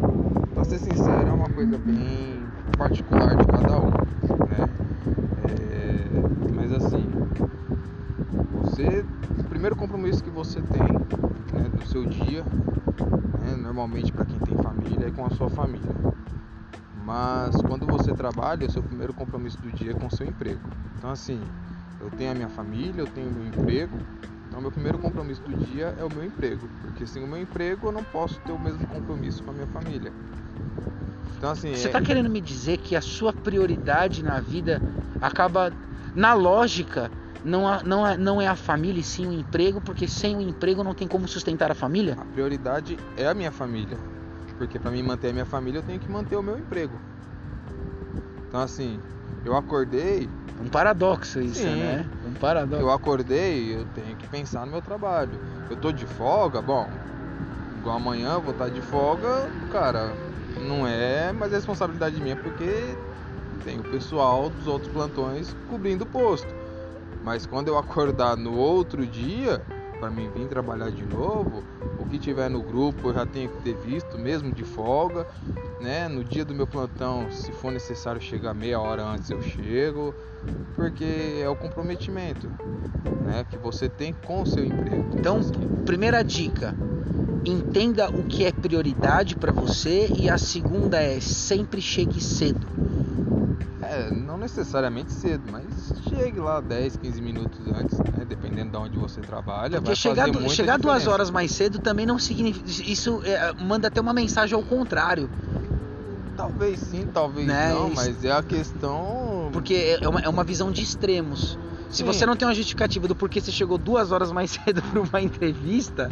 pra ser sincero, é uma coisa bem particular de cada um, né? É, mas assim, você, o primeiro compromisso que você tem né, do seu dia, né, normalmente para quem tem família, é com a sua família. Mas quando você trabalha, o seu primeiro compromisso do dia é com o seu emprego. Então assim, eu tenho a minha família, eu tenho o meu emprego, então, meu primeiro compromisso do dia é o meu emprego, porque sem o meu emprego eu não posso ter o mesmo compromisso com a minha família. Então, assim, Você é- está querendo me dizer que a sua prioridade na vida acaba, na lógica, não, a- não, é- não é a família e sim o emprego, porque sem o emprego não tem como sustentar a família? a prioridade é a minha família, porque para mim manter a minha família eu tenho que manter o meu emprego. Então, assim, eu acordei, Um paradoxo isso, Sim. né? Um paradoxo. eu acordei, eu tenho que pensar no meu trabalho. Eu tô de folga, bom, igual amanhã eu vou estar de folga, cara, não é mais responsabilidade minha porque tem o pessoal dos outros plantões cobrindo o posto. Mas quando eu acordar no outro dia, para mim vir trabalhar de novo, o que tiver no grupo eu já tenho que ter visto, mesmo de folga, né? No dia do meu plantão, se for necessário chegar meia hora antes, eu chego, porque é o comprometimento, né? Que você tem com o seu emprego. Então, primeira dica, entenda o que é prioridade para você e a segunda é sempre chegue cedo. É, não necessariamente cedo, mas chegue lá 10, 15 minutos antes, né? Dependendo de onde você trabalha. Porque chegar, chegar duas horas mais cedo também não significa. Isso é, manda até uma mensagem ao contrário. Talvez sim, talvez Né, não, isso- mas é a questão. Porque é uma, é uma visão de extremos. Se Sim. você não tem uma justificativa do porquê você chegou duas horas mais cedo para uma entrevista,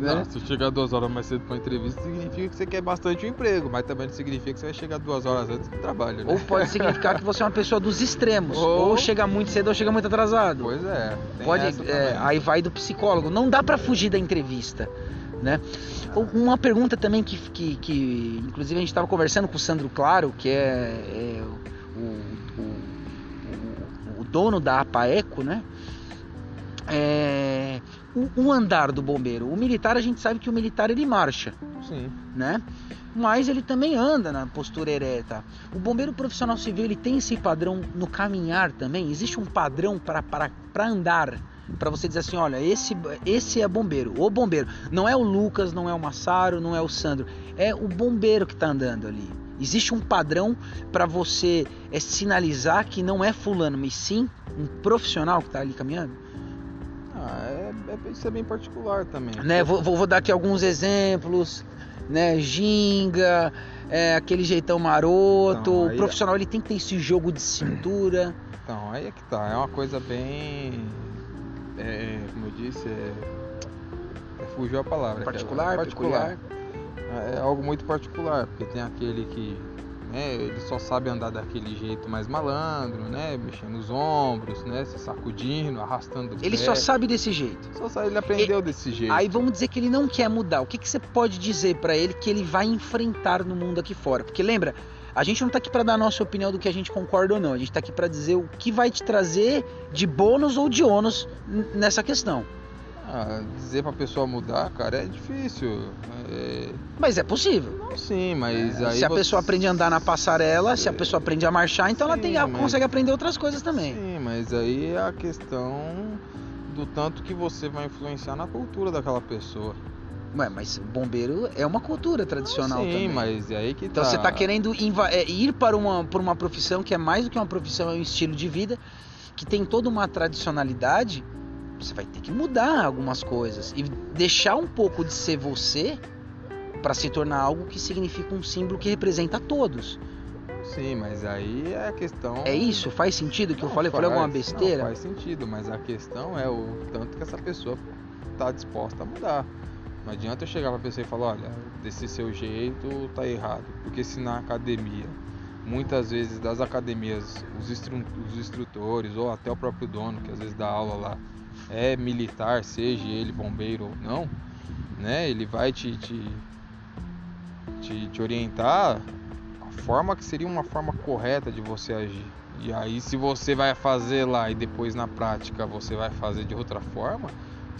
né? Não, se chegar duas horas mais cedo para uma entrevista, significa que você quer bastante o emprego, mas também não significa que você vai chegar duas horas antes do trabalho, né? Ou pode significar que você é uma pessoa dos extremos. Ou, Ou- chega muito cedo ou chega muito atrasado. Pois é. Pode, é, aí vai do psicólogo. Não dá pra fugir da entrevista, né? Uma pergunta também que, que, que inclusive a gente estava conversando com o Sandro Claro, que é, é o, o, o- o dono da APAECO, né? É, o, o andar do bombeiro. O militar, a gente sabe que o militar ele marcha, Sim. né? Mas ele também anda na postura ereta. O bombeiro profissional civil ele tem esse padrão no caminhar também. Existe um padrão para para andar, para você dizer assim, olha, esse esse é bombeiro. O bombeiro não é o Lucas, não é o Massaro, não é o Sandro, é o bombeiro que está andando ali. Existe um padrão para você é, sinalizar que não é fulano, mas sim um profissional que está ali caminhando. Ah, é é, é, isso é bem particular também. Né? Vou, vou, dar aqui alguns exemplos, né? Ginga, é, aquele jeitão maroto. Então, o profissional ele tem que ter esse jogo de cintura. Então, aí é que tá. É uma coisa bem. É, como eu disse, é, é fugiu a palavra. Particular, particular. É algo muito particular, porque tem aquele que né? Ele só sabe andar daquele jeito mais malandro, né? Mexendo os ombros, né? Se sacudindo, arrastando Ele só sabe desse jeito. Só sabe, ele aprendeu desse jeito. Aí vamos dizer que ele não quer mudar. O que, que você pode dizer para ele que ele vai enfrentar no mundo aqui fora? Porque lembra, a gente não tá aqui para dar a nossa opinião do que a gente concorda ou não. A gente tá aqui para dizer o que vai te trazer de bônus ou de ônus nessa questão. Ah, dizer pra pessoa mudar, cara, é difícil. É... Mas é possível. Não, sim, mas é, aí. Se a você... pessoa aprende a andar na passarela, se a pessoa aprende a marchar, então sim, ela, tem, ela mas... consegue aprender outras coisas também. Sim, mas aí é a questão do tanto que você vai influenciar na cultura daquela pessoa. Ué, mas bombeiro é uma cultura tradicional sim, também. Sim, mas é aí que então tá. Então você está querendo é, ir para uma, por uma profissão que é mais do que uma profissão, é um estilo de vida, que tem toda uma tradicionalidade você vai ter que mudar algumas coisas e deixar um pouco de ser você para se tornar algo que significa um símbolo que representa todos. Sim, mas aí é a questão. É isso? Faz sentido que não, eu falei? Faz, falei alguma besteira? Não, faz sentido, mas a questão é o tanto que essa pessoa está disposta a mudar. Não adianta eu chegar para a pessoa e falar: olha, desse seu jeito tá errado. Porque se na academia, muitas vezes das academias, os, instru os instrutores ou até o próprio dono, que às vezes dá aula lá, é militar, seja ele bombeiro ou não, né? Ele vai te, te, te, te orientar a forma que seria uma forma correta de você agir. E aí se você vai fazer lá e depois na prática você vai fazer de outra forma,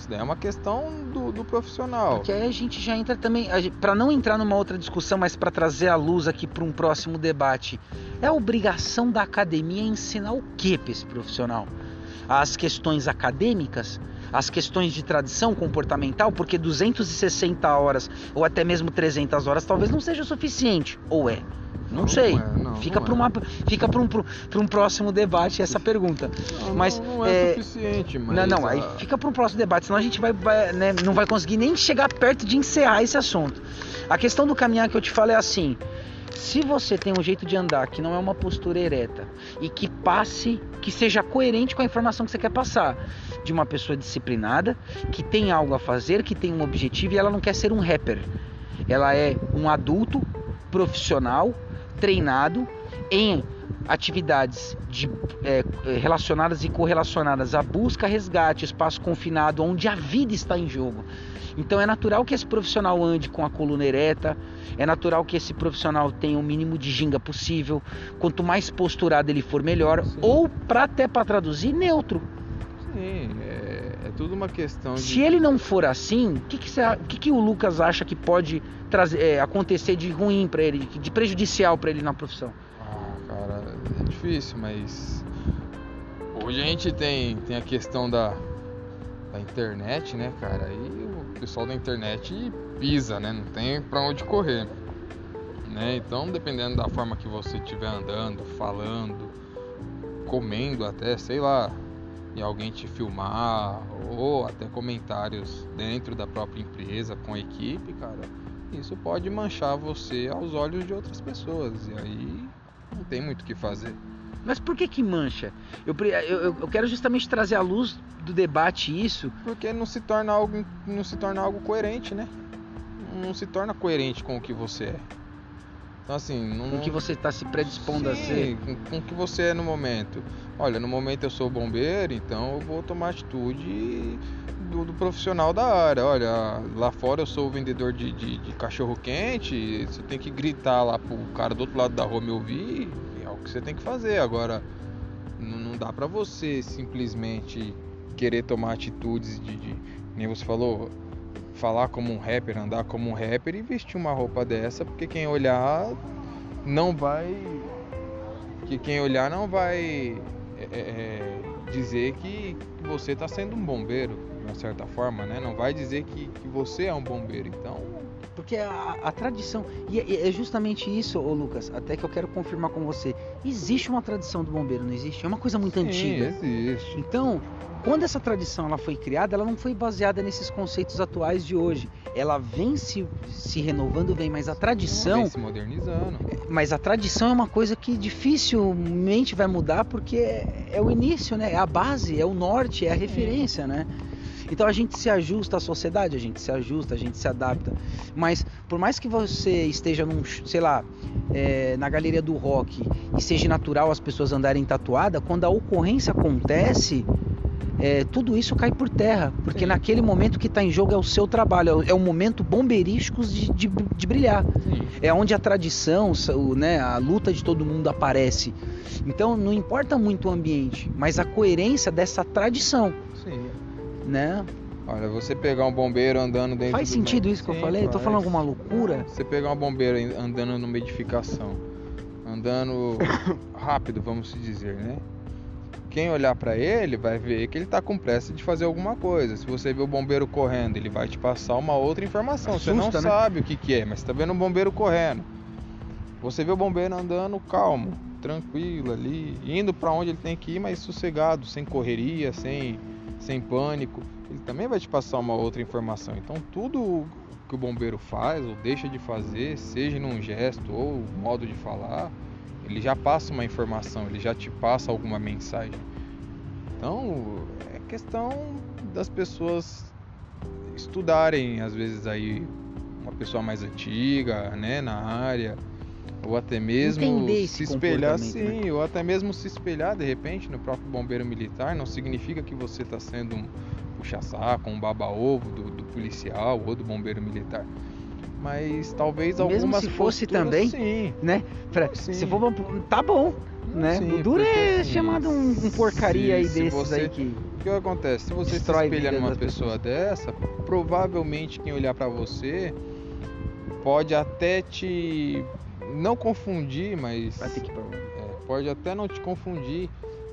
isso daí é uma questão do, do profissional. Porque aí a gente já entra também, para não entrar numa outra discussão, mas para trazer a luz aqui para um próximo debate, é obrigação da academia ensinar o que para esse profissional? As questões acadêmicas, as questões de tradição comportamental, porque 260 horas ou até mesmo 300 horas talvez não seja o suficiente, ou é? Não, não sei. Não é, não, fica para uma, fica para um, um próximo debate essa pergunta. mas não, é, é, suficiente. Mas não, não. A... Aí fica para um próximo debate, senão a gente vai, vai né, não vai conseguir nem chegar perto de encerrar esse assunto. A questão do caminhar que eu te falo é assim: se você tem um jeito de andar que não é uma postura ereta e que passe, que seja coerente com a informação que você quer passar, de uma pessoa disciplinada, que tem algo a fazer, que tem um objetivo e ela não quer ser um rapper. Ela é um adulto profissional, treinado em atividades de, é, relacionadas e correlacionadas à busca, resgate, espaço confinado, onde a vida está em jogo. Então é natural que esse profissional ande com a coluna ereta, é natural que esse profissional tenha o mínimo de ginga possível. Quanto mais posturado ele for, melhor. Sim. Ou para até para traduzir, neutro. Sim, é, é, tudo uma questão de. Se ele não for assim, o que, que, você, que, que o Lucas acha que pode trazer, é, acontecer de ruim para ele, de prejudicial para ele na profissão? Ah, cara, é difícil, mas hoje a gente tem, tem a questão da, da internet, né, cara? E pessoal da internet pisa, né? Não tem para onde correr. Né? Então, dependendo da forma que você estiver andando, falando, comendo até, sei lá, e alguém te filmar ou até comentários dentro da própria empresa com a equipe, cara, isso pode manchar você aos olhos de outras pessoas e aí não tem muito o que fazer. Mas por que que mancha? Eu, eu, eu quero justamente trazer à luz do debate isso. Porque não se torna algo, não se torna algo coerente, né? Não se torna coerente com o que você é. Então assim, não, com o que você está se predispondo sim, a ser. Com, com o que você é no momento. Olha, no momento eu sou bombeiro, então eu vou tomar atitude do, do profissional da área. Olha, lá fora eu sou vendedor de, de, de cachorro quente, você tem que gritar lá pro cara do outro lado da rua me ouvir que você tem que fazer. Agora, não dá para você simplesmente querer tomar atitudes de, de, nem você falou, falar como um rapper, andar como um rapper e vestir uma roupa dessa, porque quem olhar não vai, que quem olhar não vai é, é, é dizer que você está sendo um bombeiro. uma certa forma, né? Não vai dizer que, que você é um bombeiro. Então, porque a, a tradição. E é, é justamente isso, ô Lucas, até que eu quero confirmar com você. Existe uma tradição do bombeiro, não existe? É uma coisa muito sim, antiga. existe. Então, quando essa tradição ela foi criada, ela não foi baseada nesses conceitos atuais de hoje. Ela vem se, se renovando, vem, mas a tradição. Vem se modernizando. Mas a tradição é uma coisa que dificilmente vai mudar porque é, é o início, né? É a base, é o norte, é a referência, né? Então a gente se ajusta à sociedade, a gente se ajusta, a gente se adapta. Mas por mais que você esteja num, sei lá, é, na galeria do rock e seja natural as pessoas andarem tatuada, quando a ocorrência acontece, é, tudo isso cai por terra, porque Sim. naquele momento que está em jogo é o seu trabalho, é o momento bombeirístico de, de, de brilhar. Sim. É onde a tradição, né, a luta de todo mundo aparece. Então não importa muito o ambiente, mas a coerência dessa tradição. Né? Olha, você pegar um bombeiro andando dentro Faz sentido isso que Sim, eu falei? Faz. Tô falando alguma loucura? Você pegar um bombeiro andando numa edificação, andando rápido, vamos dizer, né? Quem olhar para ele vai ver que ele tá com pressa de fazer alguma coisa. Se você vê o bombeiro correndo, ele vai te passar uma outra informação. Assusta, você não né? sabe o que, que é, mas tá vendo um bombeiro correndo. Você vê o bombeiro andando calmo, tranquilo ali, indo para onde ele tem que ir, mas sossegado, sem correria, sem sem pânico, ele também vai te passar uma outra informação. Então, tudo que o bombeiro faz ou deixa de fazer, seja num gesto ou modo de falar, ele já passa uma informação, ele já te passa alguma mensagem. Então, é questão das pessoas estudarem, às vezes aí uma pessoa mais antiga, né, na área, ou até mesmo se espelhar, sim, né? ou até mesmo se espelhar de repente no próprio bombeiro militar, não significa que você está sendo um puxa-saco, um baba-ovo do, do, policial ou do bombeiro militar. Mas talvez mesmo algumas se fosse também, sim. né? Pra, sim. Se for, tá bom, né? Sim, o duro é chamado um, um porcaria aí desses você, aí que o que acontece? Se você se espelha numa pessoa pessoas. dessa, provavelmente quem olhar para você pode até te não confundir, mas. Vai ter que é, pode até não te confundir,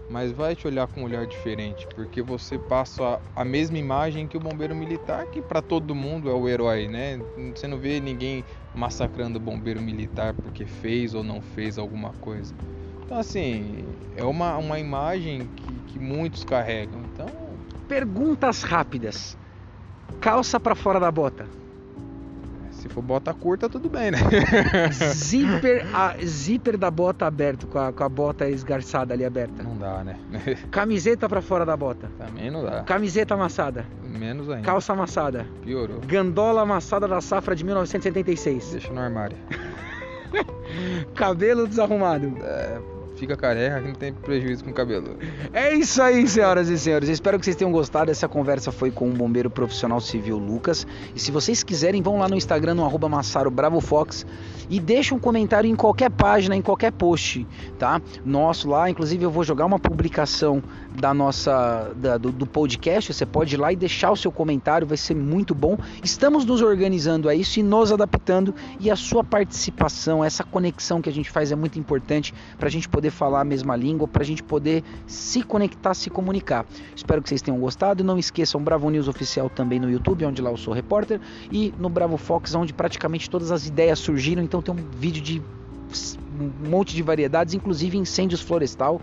mas vai te olhar com um olhar diferente, porque você passa a, a mesma imagem que o bombeiro militar, que para todo mundo é o herói, né? Você não vê ninguém massacrando o bombeiro militar porque fez ou não fez alguma coisa. Então, assim, é uma, uma imagem que, que muitos carregam. Então. Perguntas rápidas. Calça para fora da bota. Se for bota curta, tudo bem, né? zíper, a, zíper da bota aberto, com a, com a bota esgarçada ali aberta. Não dá, né? Camiseta pra fora da bota. Também não dá. Camiseta amassada. Menos ainda. Calça amassada. Piorou. Gandola amassada da safra de 1976. Deixa no armário. Cabelo desarrumado. É, fica careca que não tem prejuízo com o cabelo. É isso aí, senhoras e senhores. Espero que vocês tenham gostado. Essa conversa foi com o bombeiro profissional civil Lucas. E se vocês quiserem, vão lá no Instagram, no arroba Massaro Bravo Fox e deixa um comentário em qualquer página, em qualquer post, tá? Nosso lá, inclusive eu vou jogar uma publicação da nossa da, do, do, podcast. Você pode ir lá e deixar o seu comentário, vai ser muito bom. Estamos nos organizando a isso e nos adaptando e a sua participação, essa conexão que a gente faz é muito importante para a gente poder falar a mesma língua, para a gente poder se conectar, se comunicar. Espero que vocês tenham gostado. Não esqueçam Bravo News oficial também no YouTube, onde lá eu sou repórter, e no Bravo Fox, onde praticamente todas as ideias surgiram. Então tem um vídeo de um monte de variedades, inclusive incêndios florestal,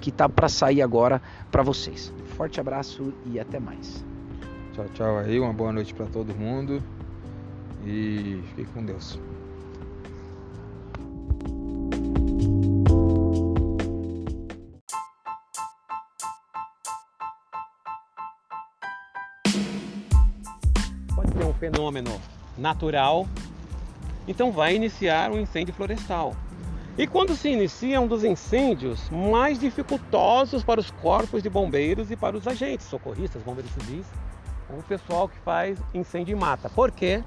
que tá para sair agora para vocês. Forte abraço e até mais. Tchau, tchau aí, uma boa noite para todo mundo e fique com Deus. Fenômeno natural então vai iniciar um incêndio florestal. E quando se inicia um dos incêndios mais dificultosos para os corpos de bombeiros e para os agentes, socorristas, bombeiros civis, o pessoal que faz incêndio em mata. Por quê?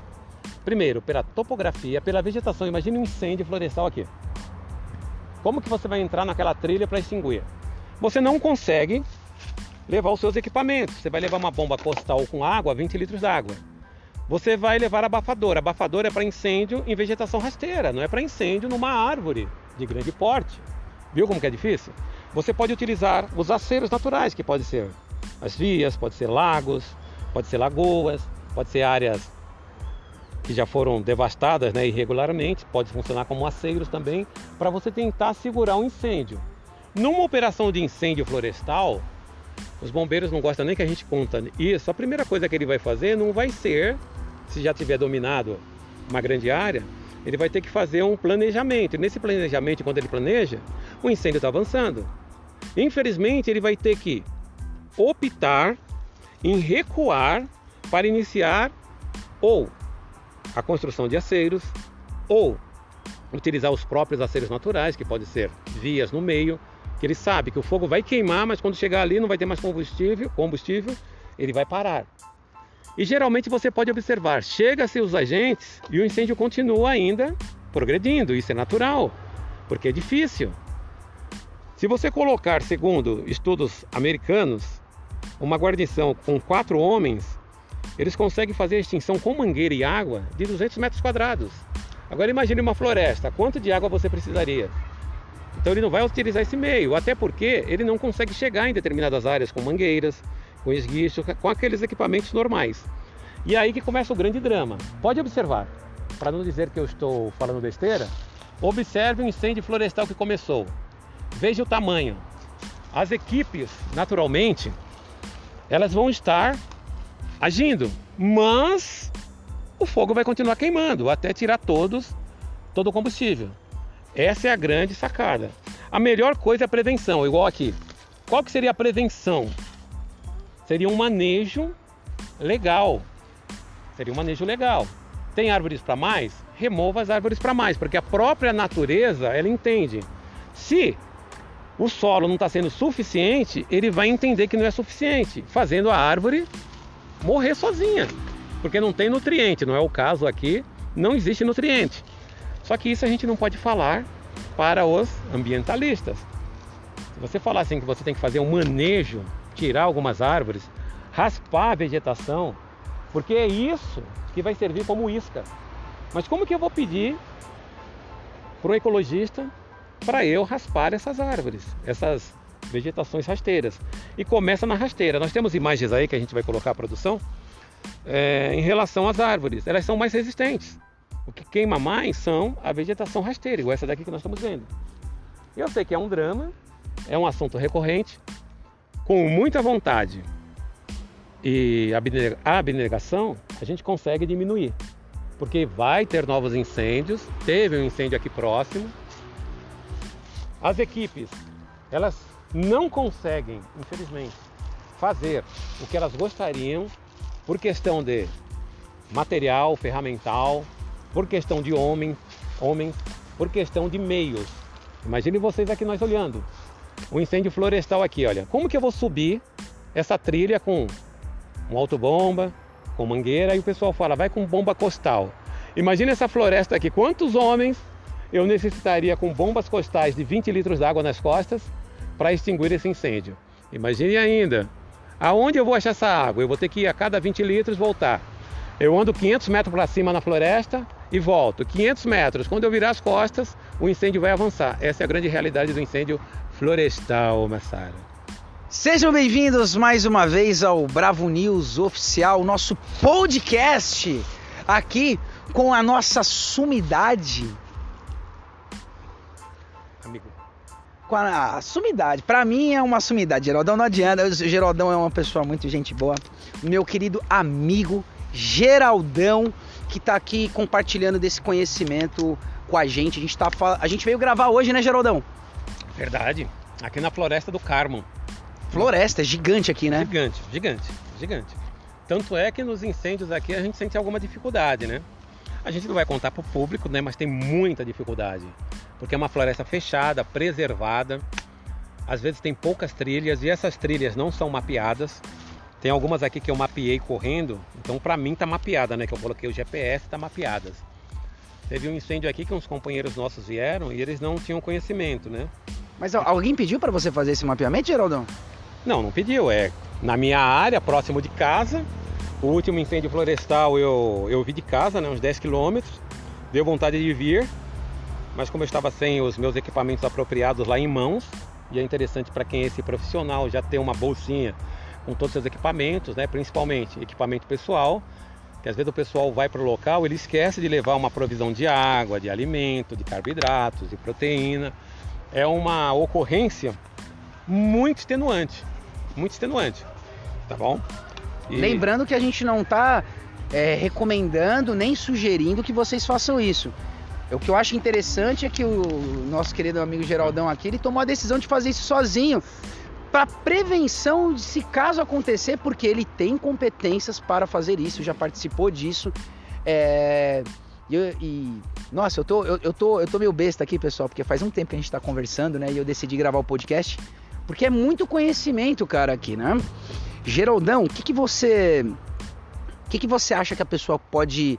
Primeiro, pela topografia, pela vegetação. Imagine um incêndio florestal aqui. Como que você vai entrar naquela trilha para extinguir? Você não consegue levar os seus equipamentos. Você vai levar uma bomba costal com água, 20 litros d'água você vai levar abafador. Abafador é para incêndio em vegetação rasteira, não é para incêndio numa árvore de grande porte. Viu como que é difícil? Você pode utilizar os aceros naturais, que pode ser as vias, pode ser lagos, pode ser lagoas, pode ser áreas que já foram devastadas né, irregularmente, pode funcionar como aceiros também, para você tentar segurar um incêndio. Numa operação de incêndio florestal, os bombeiros não gostam nem que a gente conta isso. A primeira coisa que ele vai fazer não vai ser, se já tiver dominado uma grande área, ele vai ter que fazer um planejamento. Nesse planejamento, quando ele planeja, o incêndio está avançando. Infelizmente, ele vai ter que optar em recuar para iniciar ou a construção de aceiros ou utilizar os próprios aceiros naturais, que pode ser vias no meio, que ele sabe que o fogo vai queimar, mas quando chegar ali não vai ter mais combustível, combustível, ele vai parar. E geralmente você pode observar, chega-se os agentes e o incêndio continua ainda progredindo, isso é natural, porque é difícil. Se você colocar, segundo estudos americanos, uma guarnição com quatro homens eles conseguem fazer a extinção com mangueira e água de 200 metros quadrados. Agora imagine uma floresta, quanto de água você precisaria? Então ele não vai utilizar esse meio, até porque ele não consegue chegar em determinadas áreas com mangueiras, com esguicho, com aqueles equipamentos normais. E aí que começa o grande drama. Pode observar, para não dizer que eu estou falando besteira, observe o incêndio florestal que começou. Veja o tamanho. As equipes, naturalmente, elas vão estar agindo, mas o fogo vai continuar queimando até tirar todos todo o combustível. Essa é a grande sacada. A melhor coisa é a prevenção, igual aqui. Qual que seria a prevenção? Seria um manejo legal. Seria um manejo legal. Tem árvores para mais? Remova as árvores para mais, porque a própria natureza ela entende. Se o solo não está sendo suficiente, ele vai entender que não é suficiente, fazendo a árvore morrer sozinha, porque não tem nutriente, não é o caso aqui, não existe nutriente. Só que isso a gente não pode falar para os ambientalistas. Se você falar assim que você tem que fazer um manejo, tirar algumas árvores, raspar a vegetação, porque é isso que vai servir como isca. Mas como que eu vou pedir para o ecologista para eu raspar essas árvores, essas vegetações rasteiras. E começa na rasteira. Nós temos imagens aí que a gente vai colocar a produção é, em relação às árvores. Elas são mais resistentes. O que queima mais são a vegetação rasteira, igual essa daqui que nós estamos vendo. Eu sei que é um drama, é um assunto recorrente, com muita vontade e abnegação, a gente consegue diminuir. Porque vai ter novos incêndios, teve um incêndio aqui próximo. As equipes, elas não conseguem, infelizmente, fazer o que elas gostariam por questão de material, ferramental, por questão de homem, homens, por questão de meios. Imagine vocês aqui nós olhando. O incêndio florestal aqui, olha. Como que eu vou subir essa trilha com um autobomba, com mangueira, e o pessoal fala, vai com bomba costal. Imagine essa floresta aqui, quantos homens eu necessitaria com bombas costais de 20 litros d'água nas costas para extinguir esse incêndio. Imagine ainda, aonde eu vou achar essa água? Eu vou ter que ir a cada 20 litros voltar. Eu ando 500 metros para cima na floresta e volto. 500 metros. Quando eu virar as costas, o incêndio vai avançar. Essa é a grande realidade do incêndio florestal, Massara. Sejam bem-vindos mais uma vez ao Bravo News Oficial, nosso podcast aqui com a nossa sumidade com a, sumidade. Para mim é uma sumidade. Geraldão não adianta. O Geraldão é uma pessoa muito gente boa. Meu querido amigo Geraldão, que tá aqui compartilhando desse conhecimento com a gente. A gente, tá, a gente veio gravar hoje, né, Geraldão? Verdade. Aqui na Floresta do Carmo. Floresta, é gigante aqui, né? Gigante, gigante, gigante. Tanto é que nos incêndios aqui a gente sente alguma dificuldade, né? A gente não vai contar para o público, né? Mas tem muita dificuldade porque é uma floresta fechada, preservada. Às vezes tem poucas trilhas e essas trilhas não são mapeadas. Tem algumas aqui que eu mapeei correndo, então para mim tá mapeada, né? Que eu coloquei o GPS, tá mapeadas. Teve um incêndio aqui que uns companheiros nossos vieram e eles não tinham conhecimento, né? Mas alguém pediu para você fazer esse mapeamento, Geraldão? Não, não pediu. É na minha área, próximo de casa. O último incêndio florestal eu, eu vi de casa, né, uns 10 quilômetros. Deu vontade de vir, mas como eu estava sem os meus equipamentos apropriados lá em mãos, e é interessante para quem é esse profissional já ter uma bolsinha com todos os seus equipamentos, né? principalmente equipamento pessoal, que às vezes o pessoal vai para o local, ele esquece de levar uma provisão de água, de alimento, de carboidratos, de proteína. É uma ocorrência muito extenuante, muito extenuante, tá bom? E... Lembrando que a gente não está é, recomendando nem sugerindo que vocês façam isso. O que eu acho interessante é que o nosso querido amigo Geraldão aqui, ele tomou a decisão de fazer isso sozinho para prevenção de se caso acontecer, porque ele tem competências para fazer isso, já participou disso. É, e, e, nossa, eu tô, eu, eu, tô, eu tô meio besta aqui, pessoal, porque faz um tempo que a gente está conversando, né? E eu decidi gravar o podcast, porque é muito conhecimento, cara, aqui, né? Geraldão, o que, que você. O que, que você acha que a pessoa pode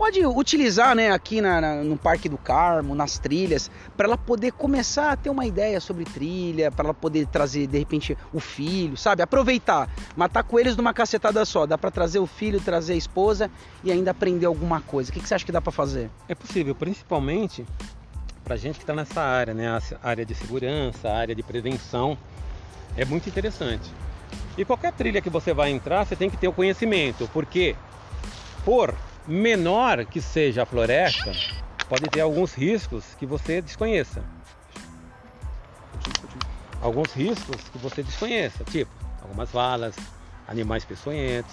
pode utilizar né, aqui na, na, no Parque do Carmo, nas trilhas, para ela poder começar a ter uma ideia sobre trilha, para ela poder trazer de repente o filho, sabe? Aproveitar, matar coelhos numa cacetada só. Dá para trazer o filho, trazer a esposa e ainda aprender alguma coisa. O que, que você acha que dá para fazer? É possível, principalmente para gente que está nessa área, né? A área de segurança, a área de prevenção, é muito interessante. E qualquer trilha que você vai entrar, você tem que ter o conhecimento, porque por menor que seja a floresta, pode ter alguns riscos que você desconheça. Alguns riscos que você desconheça, tipo algumas valas, animais peçonhentos,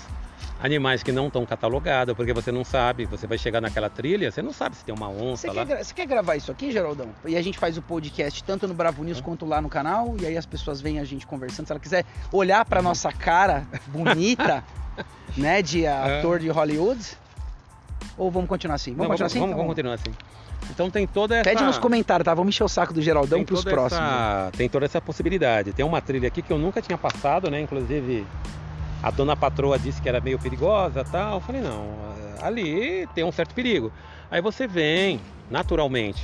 animais que não estão catalogados, porque você não sabe, você vai chegar naquela trilha, você não sabe se tem uma onça você lá. Quer, você quer gravar isso aqui, Geraldão? E a gente faz o podcast tanto no Bravo News quanto lá no canal, e aí as pessoas veem a gente conversando. Se ela quiser olhar para nossa cara bonita, né, de ator de Hollywood, ou vamos continuar assim? Vamos Não, continuar assim? Vamos, então, vamos continuar assim. Então tem toda essa. Pede nos comentários, tá? Vamos encher o saco do Geraldão para os próximos. Essa... Tem toda essa possibilidade. Tem uma trilha aqui que eu nunca tinha passado, né? Inclusive a dona patroa disse que era meio perigosa tal. Eu falei, não, ali tem um certo perigo. Aí você vem, naturalmente,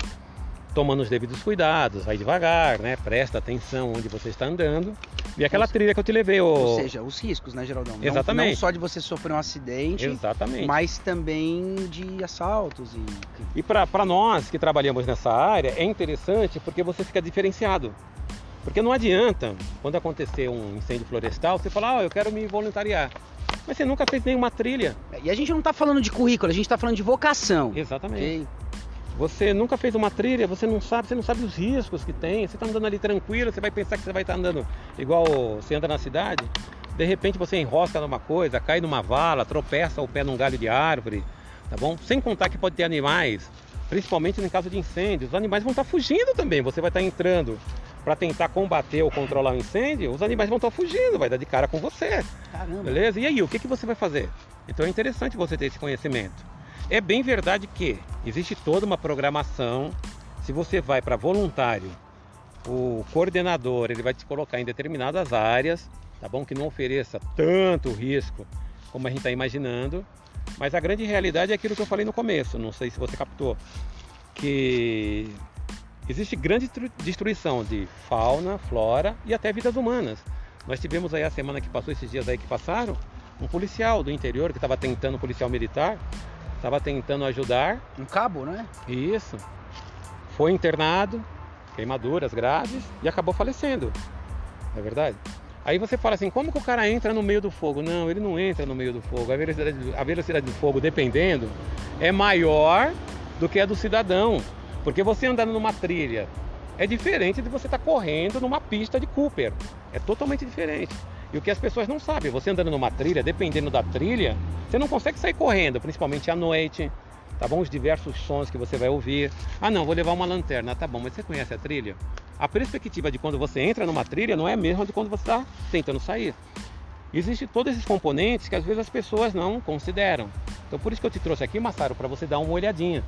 tomando os devidos cuidados, vai devagar, né? Presta atenção onde você está andando. E aquela trilha que eu te levei, o... Ou seja, os riscos, né, Geraldão? Exatamente. Não, não, só de você sofrer um acidente, Exatamente. mas também de assaltos. E, e para nós que trabalhamos nessa área, é interessante porque você fica diferenciado. Porque não adianta, quando acontecer um incêndio florestal, você falar, ó, oh, eu quero me voluntariar. Mas você nunca fez nenhuma trilha. E a gente não está falando de currículo, a gente está falando de vocação. Exatamente. Okay? Você nunca fez uma trilha, você não sabe, você não sabe os riscos que tem. Você está andando ali tranquilo, você vai pensar que você vai estar tá andando igual você anda na cidade. De repente você enrosca numa coisa, cai numa vala, tropeça o pé num galho de árvore, tá bom? Sem contar que pode ter animais, principalmente em caso de incêndio. Os animais vão estar tá fugindo também. Você vai estar tá entrando para tentar combater ou controlar o incêndio, os animais vão estar fugindo, vai dar de cara com você. Caramba. Beleza? E aí, o que, que você vai fazer? Então é interessante você ter esse conhecimento. É bem verdade que existe toda uma programação. Se você vai para voluntário, o coordenador ele vai te colocar em determinadas áreas, tá bom? Que não ofereça tanto risco como a gente está imaginando. Mas a grande realidade é aquilo que eu falei no começo, não sei se você captou, que existe grande destruição de fauna, flora e até vidas humanas. Nós tivemos aí a semana que passou, esses dias aí que passaram, um policial do interior que estava tentando, um policial militar, estava tentando ajudar. Um cabo, né? Isso. Foi internado, queimaduras graves e acabou falecendo. Não é verdade? Aí você fala assim, como que o cara entra no meio do fogo? Não, ele não entra no meio do fogo. A velocidade, a velocidade do fogo, dependendo, é maior do que a do cidadão. Porque você andando numa trilha é diferente de você estar tá correndo numa pista de Cooper. É totalmente diferente. E o que as pessoas não sabem, você andando numa trilha, dependendo da trilha, você não consegue sair correndo, principalmente à noite, tá bom? Os diversos sons que você vai ouvir. Ah, não, vou levar uma lanterna, tá bom, mas você conhece a trilha? A perspectiva de quando você entra numa trilha não é a mesma de quando você está tentando sair. Existem todos esses componentes que às vezes as pessoas não consideram. Então por isso que eu te trouxe aqui, Massaro, para você dar uma olhadinha.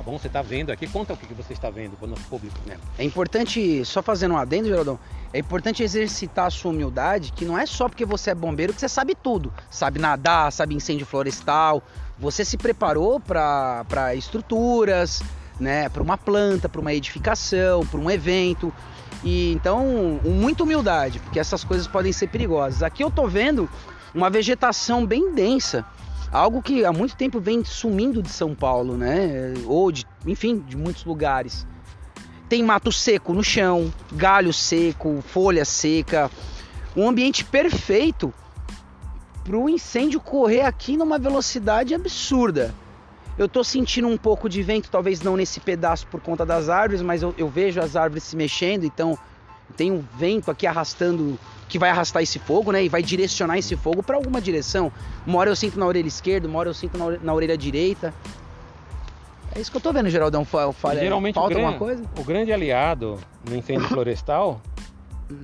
Tá bom? Você está vendo aqui, conta o que você está vendo para o nosso público. Né? É importante, só fazendo um adendo, Geraldão, é importante exercitar a sua humildade, que não é só porque você é bombeiro que você sabe tudo. Sabe nadar, sabe incêndio florestal. Você se preparou para estruturas, né, para uma planta, para uma edificação, para um evento. E então, muita humildade, porque essas coisas podem ser perigosas. Aqui eu tô vendo uma vegetação bem densa algo que há muito tempo vem sumindo de São Paulo, né? Ou de, enfim, de muitos lugares. Tem mato seco no chão, galho seco, folha seca. um ambiente perfeito para o incêndio correr aqui numa velocidade absurda. Eu tô sentindo um pouco de vento, talvez não nesse pedaço por conta das árvores, mas eu, eu vejo as árvores se mexendo, então tem um vento aqui arrastando, que vai arrastar esse fogo, né? E vai direcionar esse fogo para alguma direção. Uma hora eu sinto na orelha esquerda, uma hora eu sinto na, orelha, direita. É isso que eu tô vendo, Geraldão. Falha, Geralmente falta alguma coisa? o grande aliado no incêndio florestal,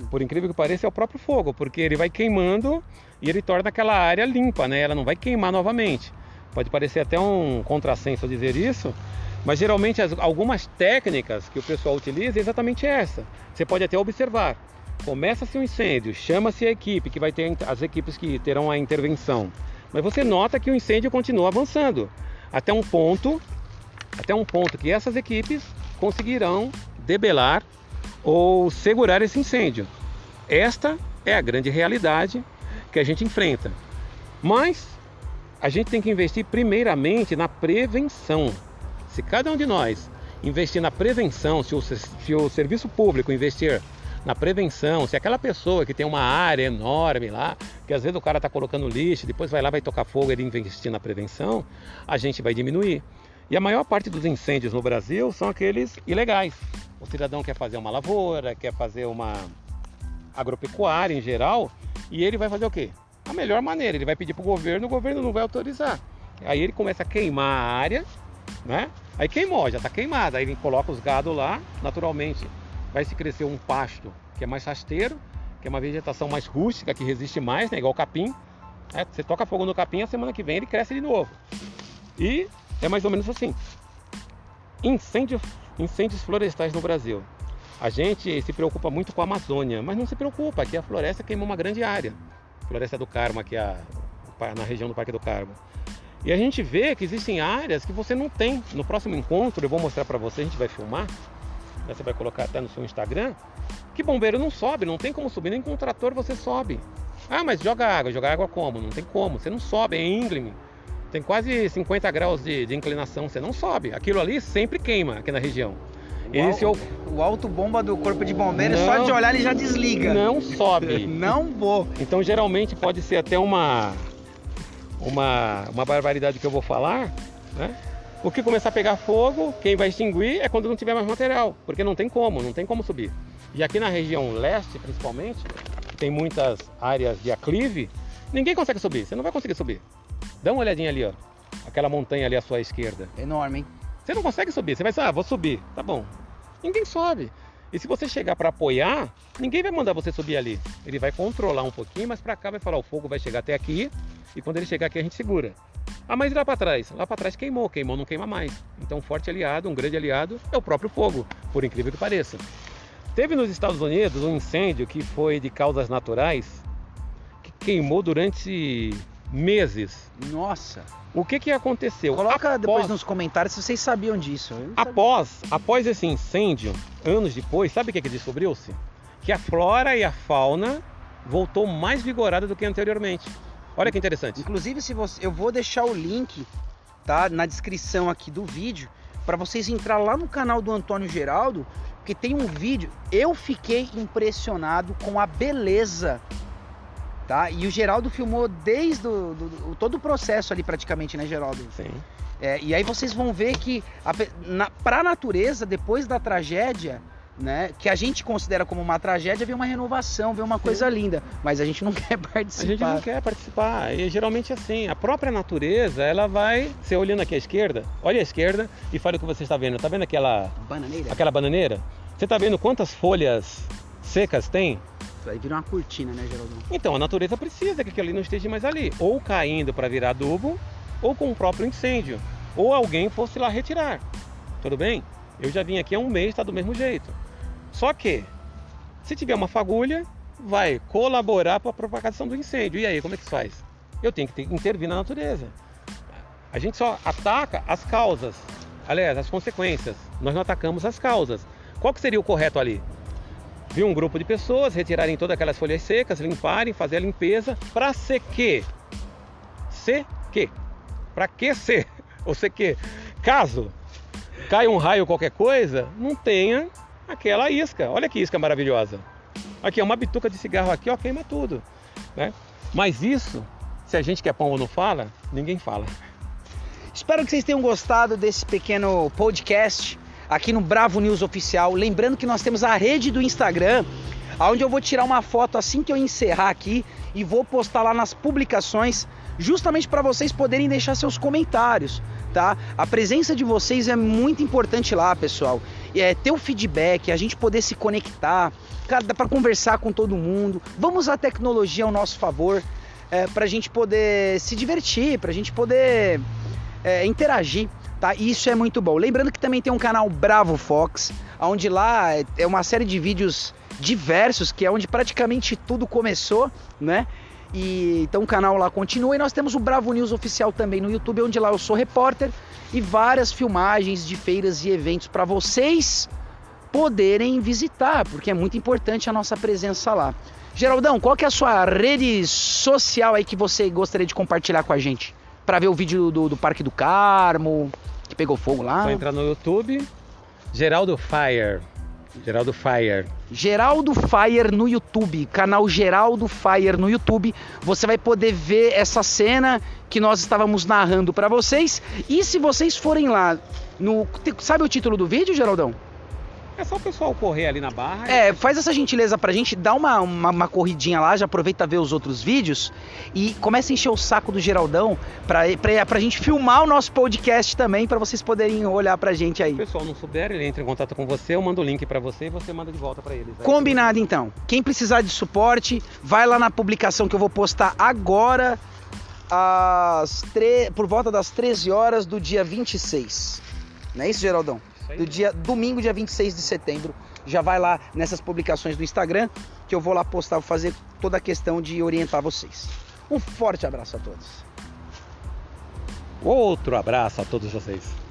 por incrível que pareça, é o próprio fogo, porque ele vai queimando e ele torna aquela área limpa, né? Ela não vai queimar novamente. Pode parecer até um contrassenso dizer isso, mas geralmente as, algumas técnicas que o pessoal utiliza é exatamente essa. Você pode até observar. Começa-se um incêndio, chama-se a equipe, que vai ter as equipes que terão a intervenção. Mas você nota que o incêndio continua avançando até um ponto, até um ponto que essas equipes conseguirão debelar ou segurar esse incêndio. Esta é a grande realidade que a gente enfrenta. Mas a gente tem que investir primeiramente na prevenção. Se cada um de nós investir na prevenção, se o, se o serviço público investir na prevenção, se aquela pessoa que tem uma área enorme lá, que às vezes o cara está colocando lixo, depois vai lá, vai tocar fogo, ele investir na prevenção, a gente vai diminuir. E a maior parte dos incêndios no Brasil são aqueles ilegais. O cidadão quer fazer uma lavoura, quer fazer uma agropecuária em geral, e ele vai fazer o quê? A melhor maneira, ele vai pedir para o governo, o governo não vai autorizar. Aí ele começa a queimar a área, né? Aí queimou, já está queimada. Aí ele coloca os gado lá, naturalmente vai se crescer um pasto que é mais rasteiro, que é uma vegetação mais rústica, que resiste mais, né? igual capim. É, você toca fogo no capim, a semana que vem ele cresce de novo. E é mais ou menos assim. Incêndio, incêndios florestais no Brasil. A gente se preocupa muito com a Amazônia, mas não se preocupa, aqui a floresta queima uma grande área. Floresta do Carmo, aqui a, na região do Parque do Carmo. E a gente vê que existem áreas que você não tem. No próximo encontro eu vou mostrar para você, a gente vai filmar, você vai colocar até no seu Instagram, que bombeiro não sobe, não tem como subir, nem com um trator você sobe. Ah, mas joga água, joga água como? Não tem como, você não sobe, é íngreme. Tem quase 50 graus de, de inclinação, você não sobe. Aquilo ali sempre queima aqui na região. Esse o, o alto bomba do corpo de bombeiro, só de olhar ele já desliga. Não sobe. não vou. Então geralmente pode ser até uma uma, uma barbaridade que eu vou falar, né? O que começar a pegar fogo, quem vai extinguir é quando não tiver mais material, porque não tem como, não tem como subir. E aqui na região leste, principalmente, tem muitas áreas de aclive, ninguém consegue subir, você não vai conseguir subir. Dá uma olhadinha ali, ó. Aquela montanha ali à sua esquerda. Enorme, hein? Você não consegue subir, você vai dizer, ah, vou subir, tá bom. Ninguém sobe. E se você chegar para apoiar, ninguém vai mandar você subir ali. Ele vai controlar um pouquinho, mas para cá vai falar: o fogo vai chegar até aqui e quando ele chegar aqui a gente segura. Ah, mas e lá para trás? Lá para trás queimou, queimou não queima mais. Então, um forte aliado, um grande aliado é o próprio fogo, por incrível que pareça. Teve nos Estados Unidos um incêndio que foi de causas naturais que queimou durante meses. Nossa! O que que aconteceu? Coloca após, depois nos comentários se vocês sabiam disso. Após, após esse incêndio, anos depois, sabe o que que descobriu-se? Que a flora e a fauna voltou mais vigorada do que anteriormente. Olha que interessante. Inclusive, se você, eu vou deixar o link, tá, na descrição aqui do vídeo, para vocês entrar lá no canal do Antônio Geraldo, porque tem um vídeo. Eu fiquei impressionado com a beleza Tá? E o Geraldo filmou desde do, do, todo o processo ali praticamente, né, Geraldo? Sim. É, e aí vocês vão ver que a, na, pra natureza, depois da tragédia, né, que a gente considera como uma tragédia, vem uma renovação, vem uma coisa Sim. linda, mas a gente não quer participar. A gente não quer participar. E geralmente assim, a própria natureza, ela vai, você olhando aqui à esquerda, olha à esquerda e fala o que você está vendo. Está vendo aquela bananeira? Aquela bananeira? Você está vendo quantas folhas secas tem? Aí vira uma cortina, né, Geraldo? Então, a natureza precisa que aquilo ali não esteja mais ali. Ou caindo para virar adubo, ou com o próprio incêndio. Ou alguém fosse lá retirar. Tudo bem? Eu já vim aqui há um mês, está do mesmo jeito. Só que, se tiver uma fagulha, vai colaborar para a propagação do incêndio. E aí, como é que se faz? Eu tenho que ter, intervir na natureza. A gente só ataca as causas, aliás, as consequências. Nós não atacamos as causas. Qual que seria o correto ali? Vir um grupo de pessoas, retirarem todas aquelas folhas secas, limparem, fazer a limpeza, para ser que? Ser que? Para que ser? Ou ser que? Caso caia um raio qualquer coisa, não tenha aquela isca. Olha que isca maravilhosa. Aqui, uma bituca de cigarro aqui, ó, queima tudo. Né? Mas isso, se a gente que é pombo não fala, ninguém fala. Espero que vocês tenham gostado desse pequeno podcast aqui no Bravo News Oficial. Lembrando que nós temos a rede do Instagram, onde eu vou tirar uma foto assim que eu encerrar aqui e vou postar lá nas publicações, justamente para vocês poderem deixar seus comentários, tá? A presença de vocês é muito importante lá, pessoal. É ter o feedback, a gente poder se conectar, dá para conversar com todo mundo. Vamos usar a tecnologia ao nosso favor, é, para a gente poder se divertir, para a gente poder é, interagir tá? isso é muito bom. Lembrando que também tem um canal Bravo Fox, onde lá é uma série de vídeos diversos, que é onde praticamente tudo começou, né? E então o canal lá continua e nós temos o Bravo News oficial também no YouTube, onde lá eu sou repórter e várias filmagens de feiras e eventos para vocês poderem visitar, porque é muito importante a nossa presença lá. Geraldão, qual que é a sua rede social aí que você gostaria de compartilhar com a gente? Para ver o vídeo do, do Parque do Carmo, que pegou fogo lá. Só entrar no YouTube, Geraldo Fire. Geraldo Fire. Geraldo Fire no YouTube, canal Geraldo Fire no YouTube. Você vai poder ver essa cena que nós estávamos narrando para vocês. E se vocês forem lá no, sabe o título do vídeo, Geraldão? É só o pessoal correr ali na barra. É, faz essa gentileza pra gente, dá uma, uma, uma, corridinha lá, já aproveita ver os outros vídeos e começa a encher o saco do Geraldão pra, pra, pra gente filmar o nosso podcast também, pra vocês poderem olhar pra gente aí. Se o pessoal não souber, ele entra em contato com você, eu mando o link pra você e você manda de volta pra eles. Aí Combinado então. Quem precisar de suporte, vai lá na publicação que eu vou postar agora, às tre... por volta das 13 horas do dia 26. Não é isso, Geraldão? Do dia domingo, dia 26 de setembro. Já vai lá nessas publicações do Instagram que eu vou lá postar, vou fazer toda a questão de orientar vocês. Um forte abraço a todos. Outro abraço a todos vocês.